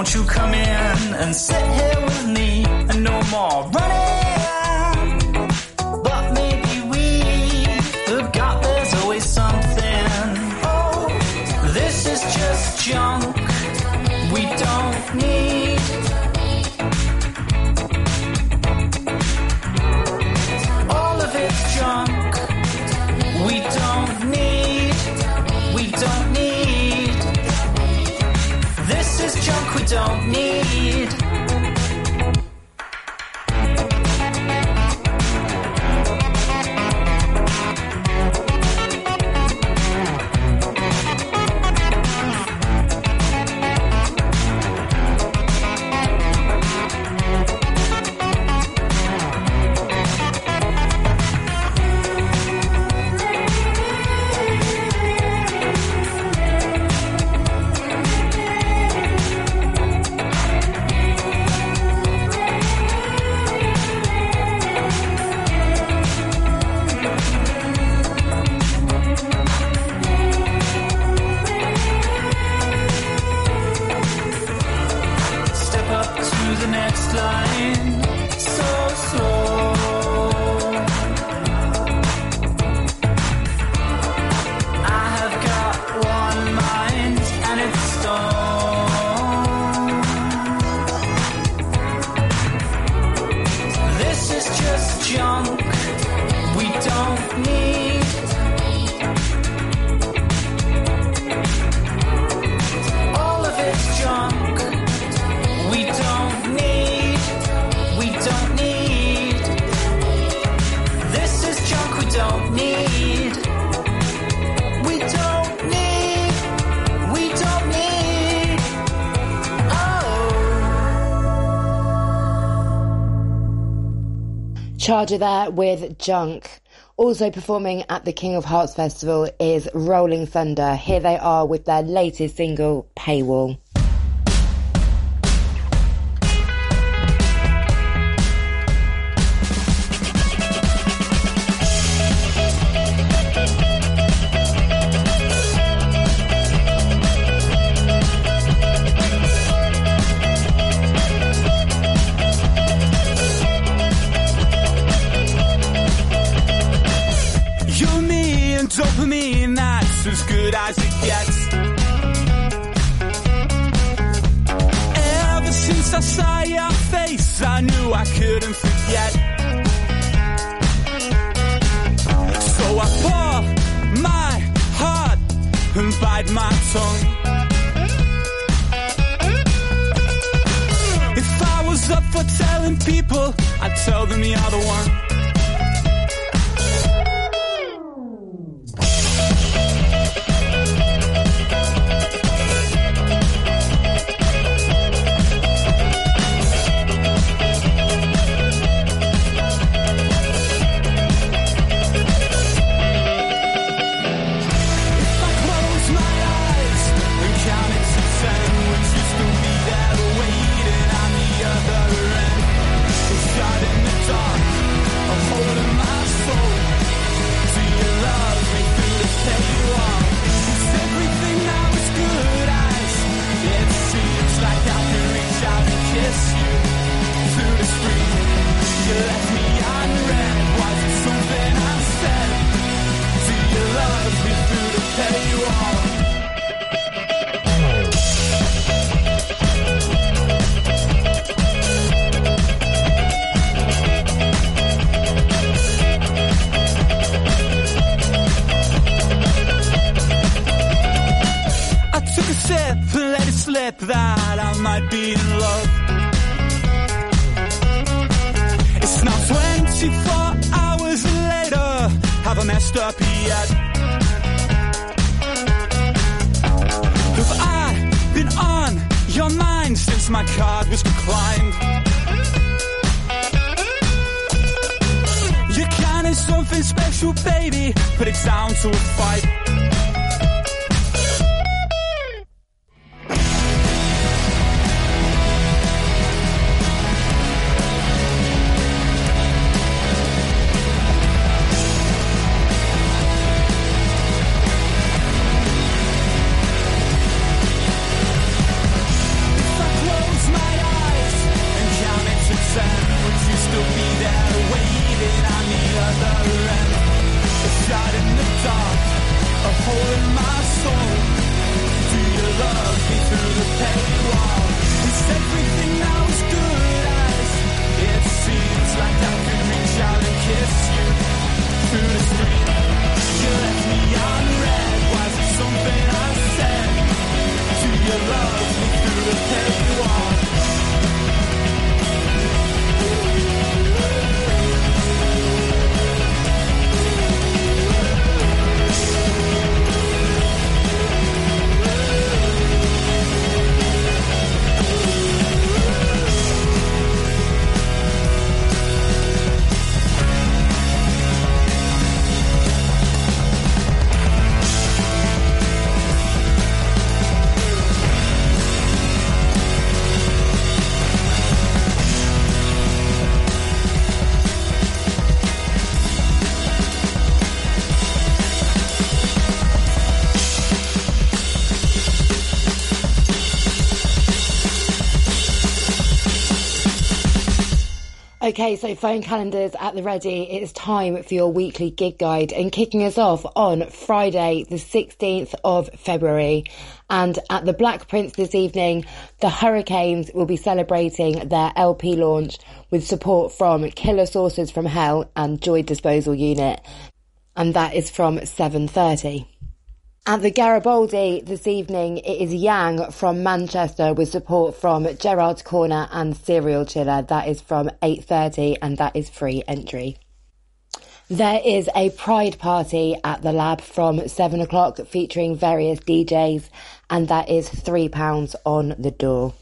Won't you come in and sit here with me and no more running. Don't need. Charger there with Junk. Also performing at the King of Hearts Festival is Rolling Thunder. Here they are with their latest single, Paywall. Sip let it slip that I might be in love. It's now 24 hours later. Have I messed up yet? Have I been on your mind since my card was declined? You're kind of something special, baby. Put it down to a fight. Okay, so phone calendars at the ready. It is time for your weekly gig guide and kicking us off on Friday, the 16th of February. And at the Black Prince this evening, the Hurricanes will be celebrating their LP launch with support from Killer Sources from Hell and Joy Disposal Unit. And that is from 7.30. At the Garibaldi this evening, it is Yang from Manchester with support from Gerard's Corner and Serial Chiller. That is from 8.30 and that is free entry. There is a pride party at the lab from 7 o'clock featuring various DJs and that is £3 on the door.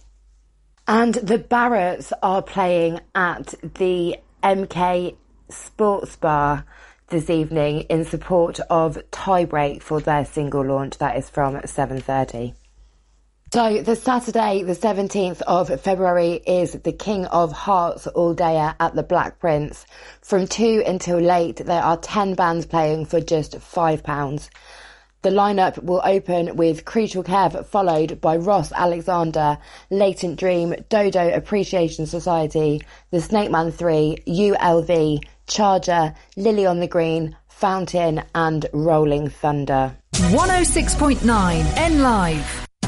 And the Barretts are playing at the MK Sports Bar this evening in support of Tiebreak for their single launch. That is from 7.30. So the Saturday, the 17th of February is the King of Hearts all day at the Black Prince. From 2 until late, there are 10 bands playing for just £5. The lineup will open with Crucial Kev, followed by Ross Alexander, Latent Dream, Dodo Appreciation Society, The Snake Man 3, ULV, Charger, Lily on the Green, Fountain, and Rolling Thunder. 106.9 N Live.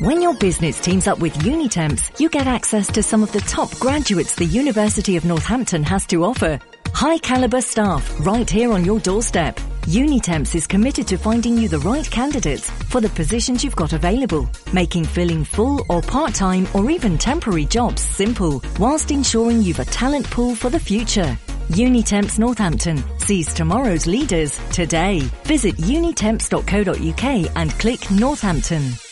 When your business teams up with Unitemps, you get access to some of the top graduates the University of Northampton has to offer. High caliber staff right here on your doorstep. Unitemps is committed to finding you the right candidates for the positions you've got available, making filling full or part-time or even temporary jobs simple, whilst ensuring you've a talent pool for the future. Unitemps Northampton sees tomorrow's leaders today. Visit unitemps.co.uk and click Northampton.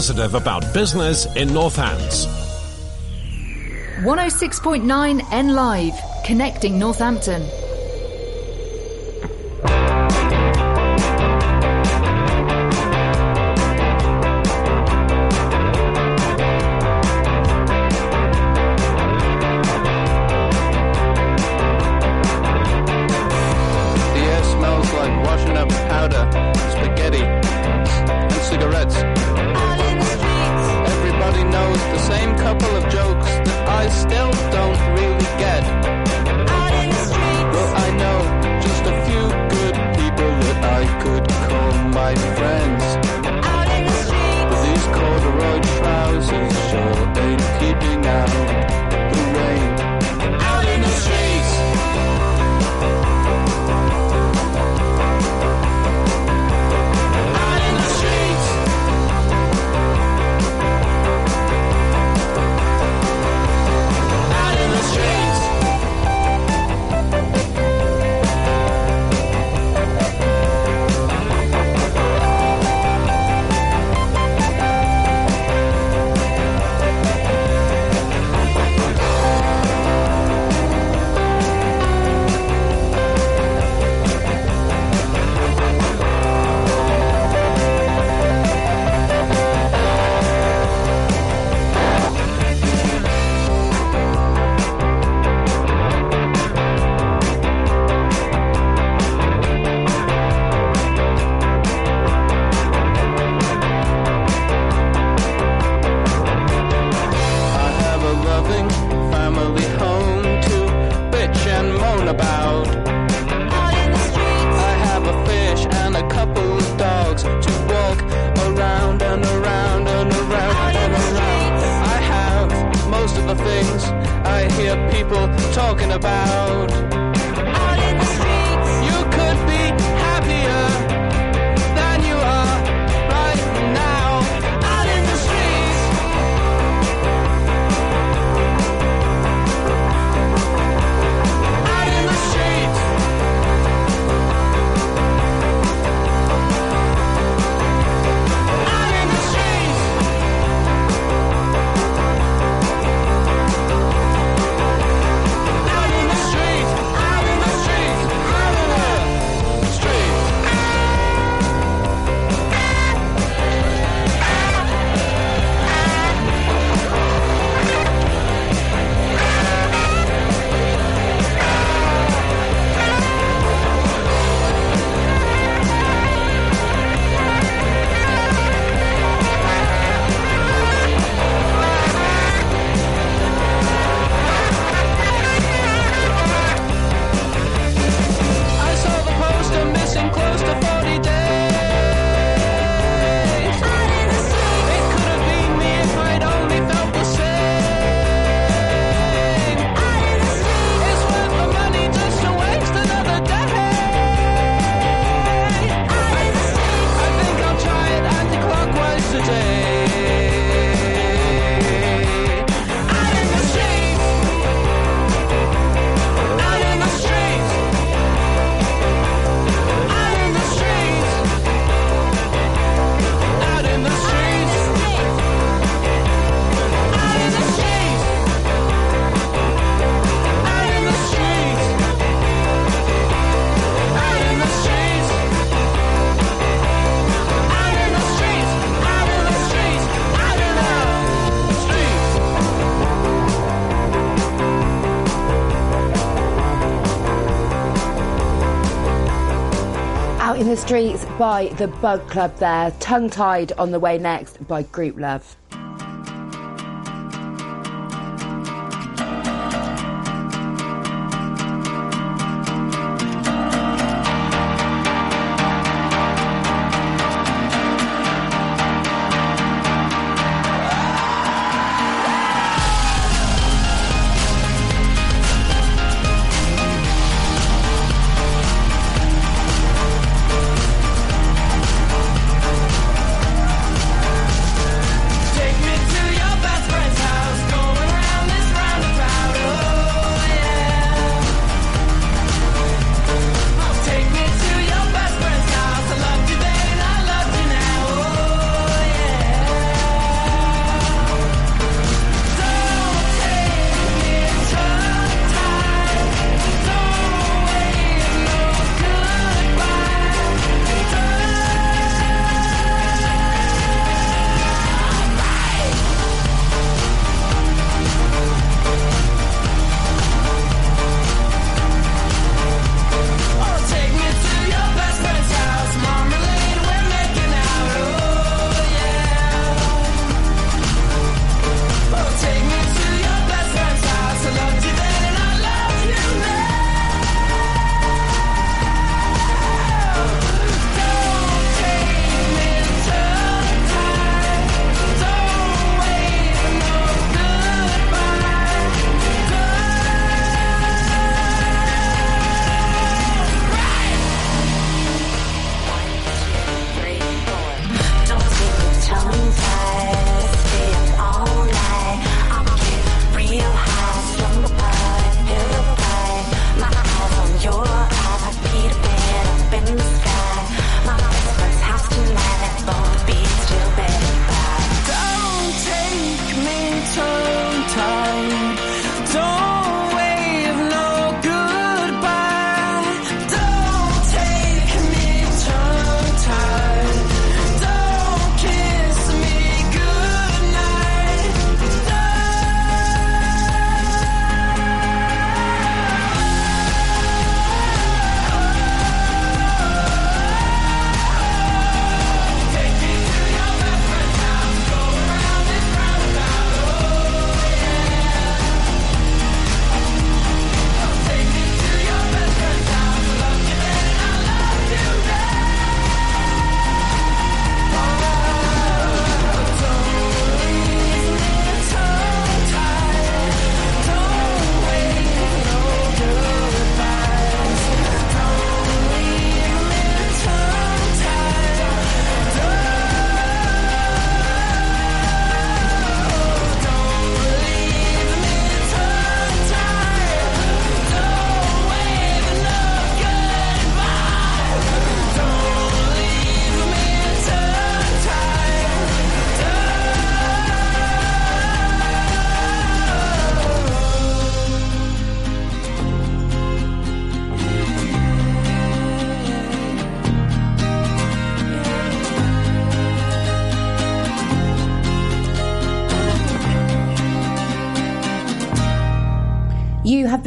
positive about business in Northants. 106.9 N Live, connecting Northampton. Streets by the Bug Club there. Tongue tied on the way next by Grouplove.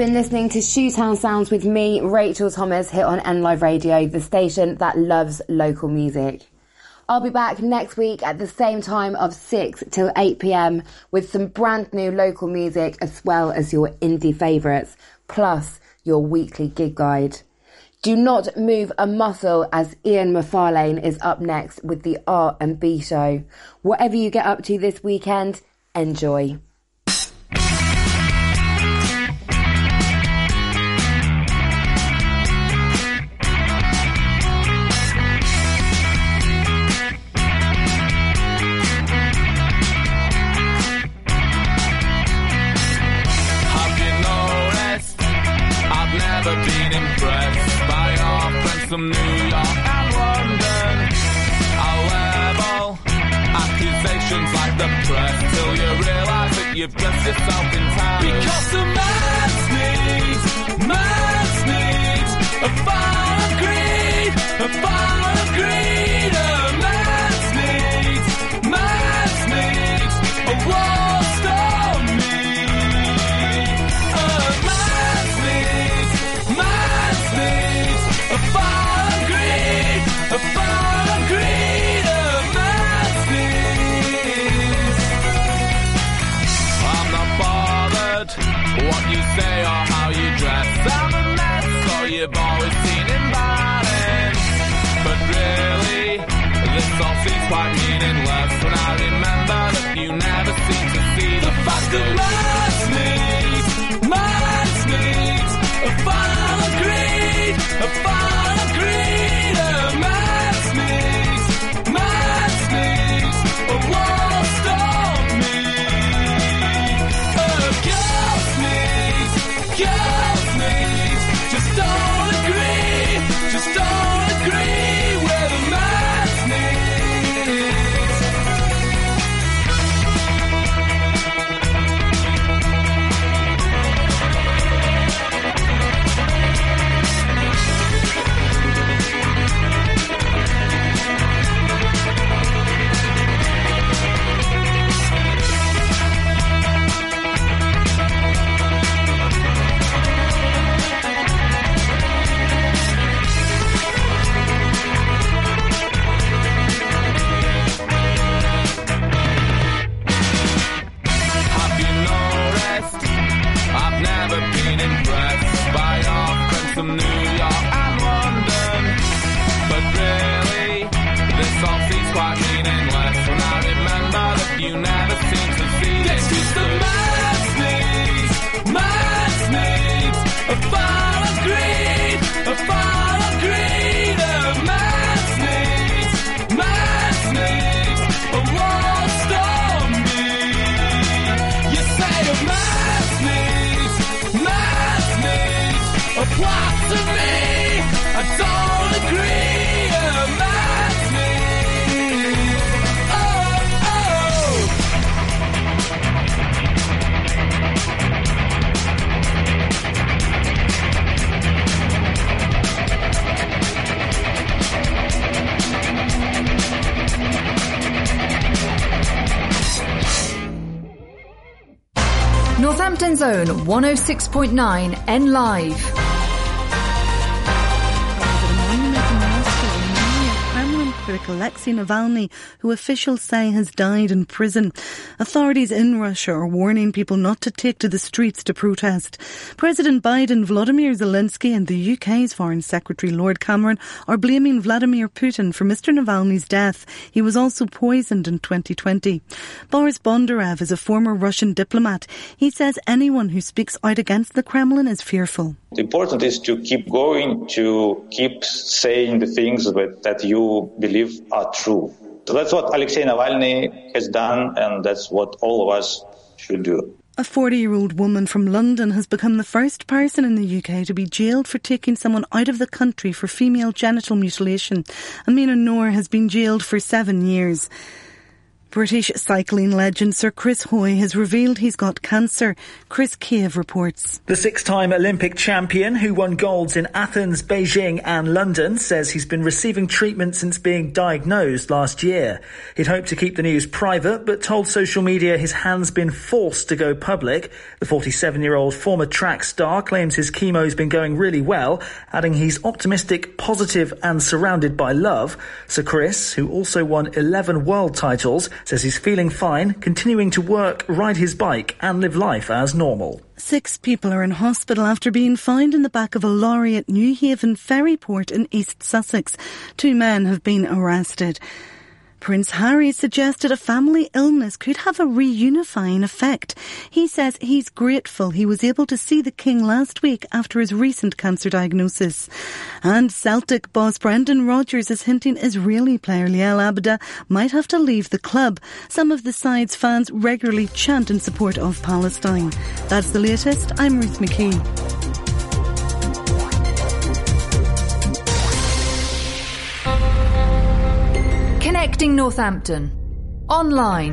Been listening to Shoetown Sounds with me, Rachel Thomas, here on N Live Radio, the station that loves local music. I'll be back next week at the same time of 6 till 8 pm with some brand new local music as well as your indie favourites, plus your weekly gig guide. Do not move a muscle as Ian McFarlane is up next with the R and B show. Whatever you get up to this weekend, enjoy. From New York and London. I'll level accusations like the press till you realise that you've dressed yourself in time. Because the man's needs, man's needs, a fire of greed, a fire of greed, seems quite meaningless when I remember that you never seem to see the fact that 106.9 N Live. Kremlin critic Alexei Navalny, who officials say has died in prison. Authorities in Russia are warning people not to take to the streets to protest. President Biden, Vladimir Zelensky and the UK's Foreign Secretary Lord Cameron are blaming Vladimir Putin for Mr Navalny's death. He was also poisoned in 2020. Boris Bondarev is a former Russian diplomat. He says anyone who speaks out against the Kremlin is fearful. The important is to keep going, to keep saying the things that, that you believe are true. So that's what Alexei Navalny has done, and that's what all of us should do. A 40 year old woman from London has become the first person in the UK to be jailed for taking someone out of the country for female genital mutilation. Amina Noor has been jailed for seven years. British cycling legend Sir Chris Hoy has revealed he's got cancer. Chris Kiev reports. The six time Olympic champion who won golds in Athens, Beijing, and London says he's been receiving treatment since being diagnosed last year. He'd hoped to keep the news private, but told social media his hand's been forced to go public. The 47 year old former track star claims his chemo's been going really well, adding he's optimistic, positive, and surrounded by love. Sir Chris, who also won 11 world titles, says he's feeling fine, continuing to work, ride his bike, and live life as normal. Six people are in hospital after being found in the back of a lorry at Newhaven Ferryport in East Sussex. Two men have been arrested. Prince Harry suggested a family illness could have a reunifying effect. He says he's grateful he was able to see the King last week after his recent cancer diagnosis. And Celtic boss Brendan Rodgers is hinting Israeli player Liel Abada might have to leave the club. Some of the side's fans regularly chant in support of Palestine. That's the latest. I'm Ruth McKee. Connecting Northampton. Online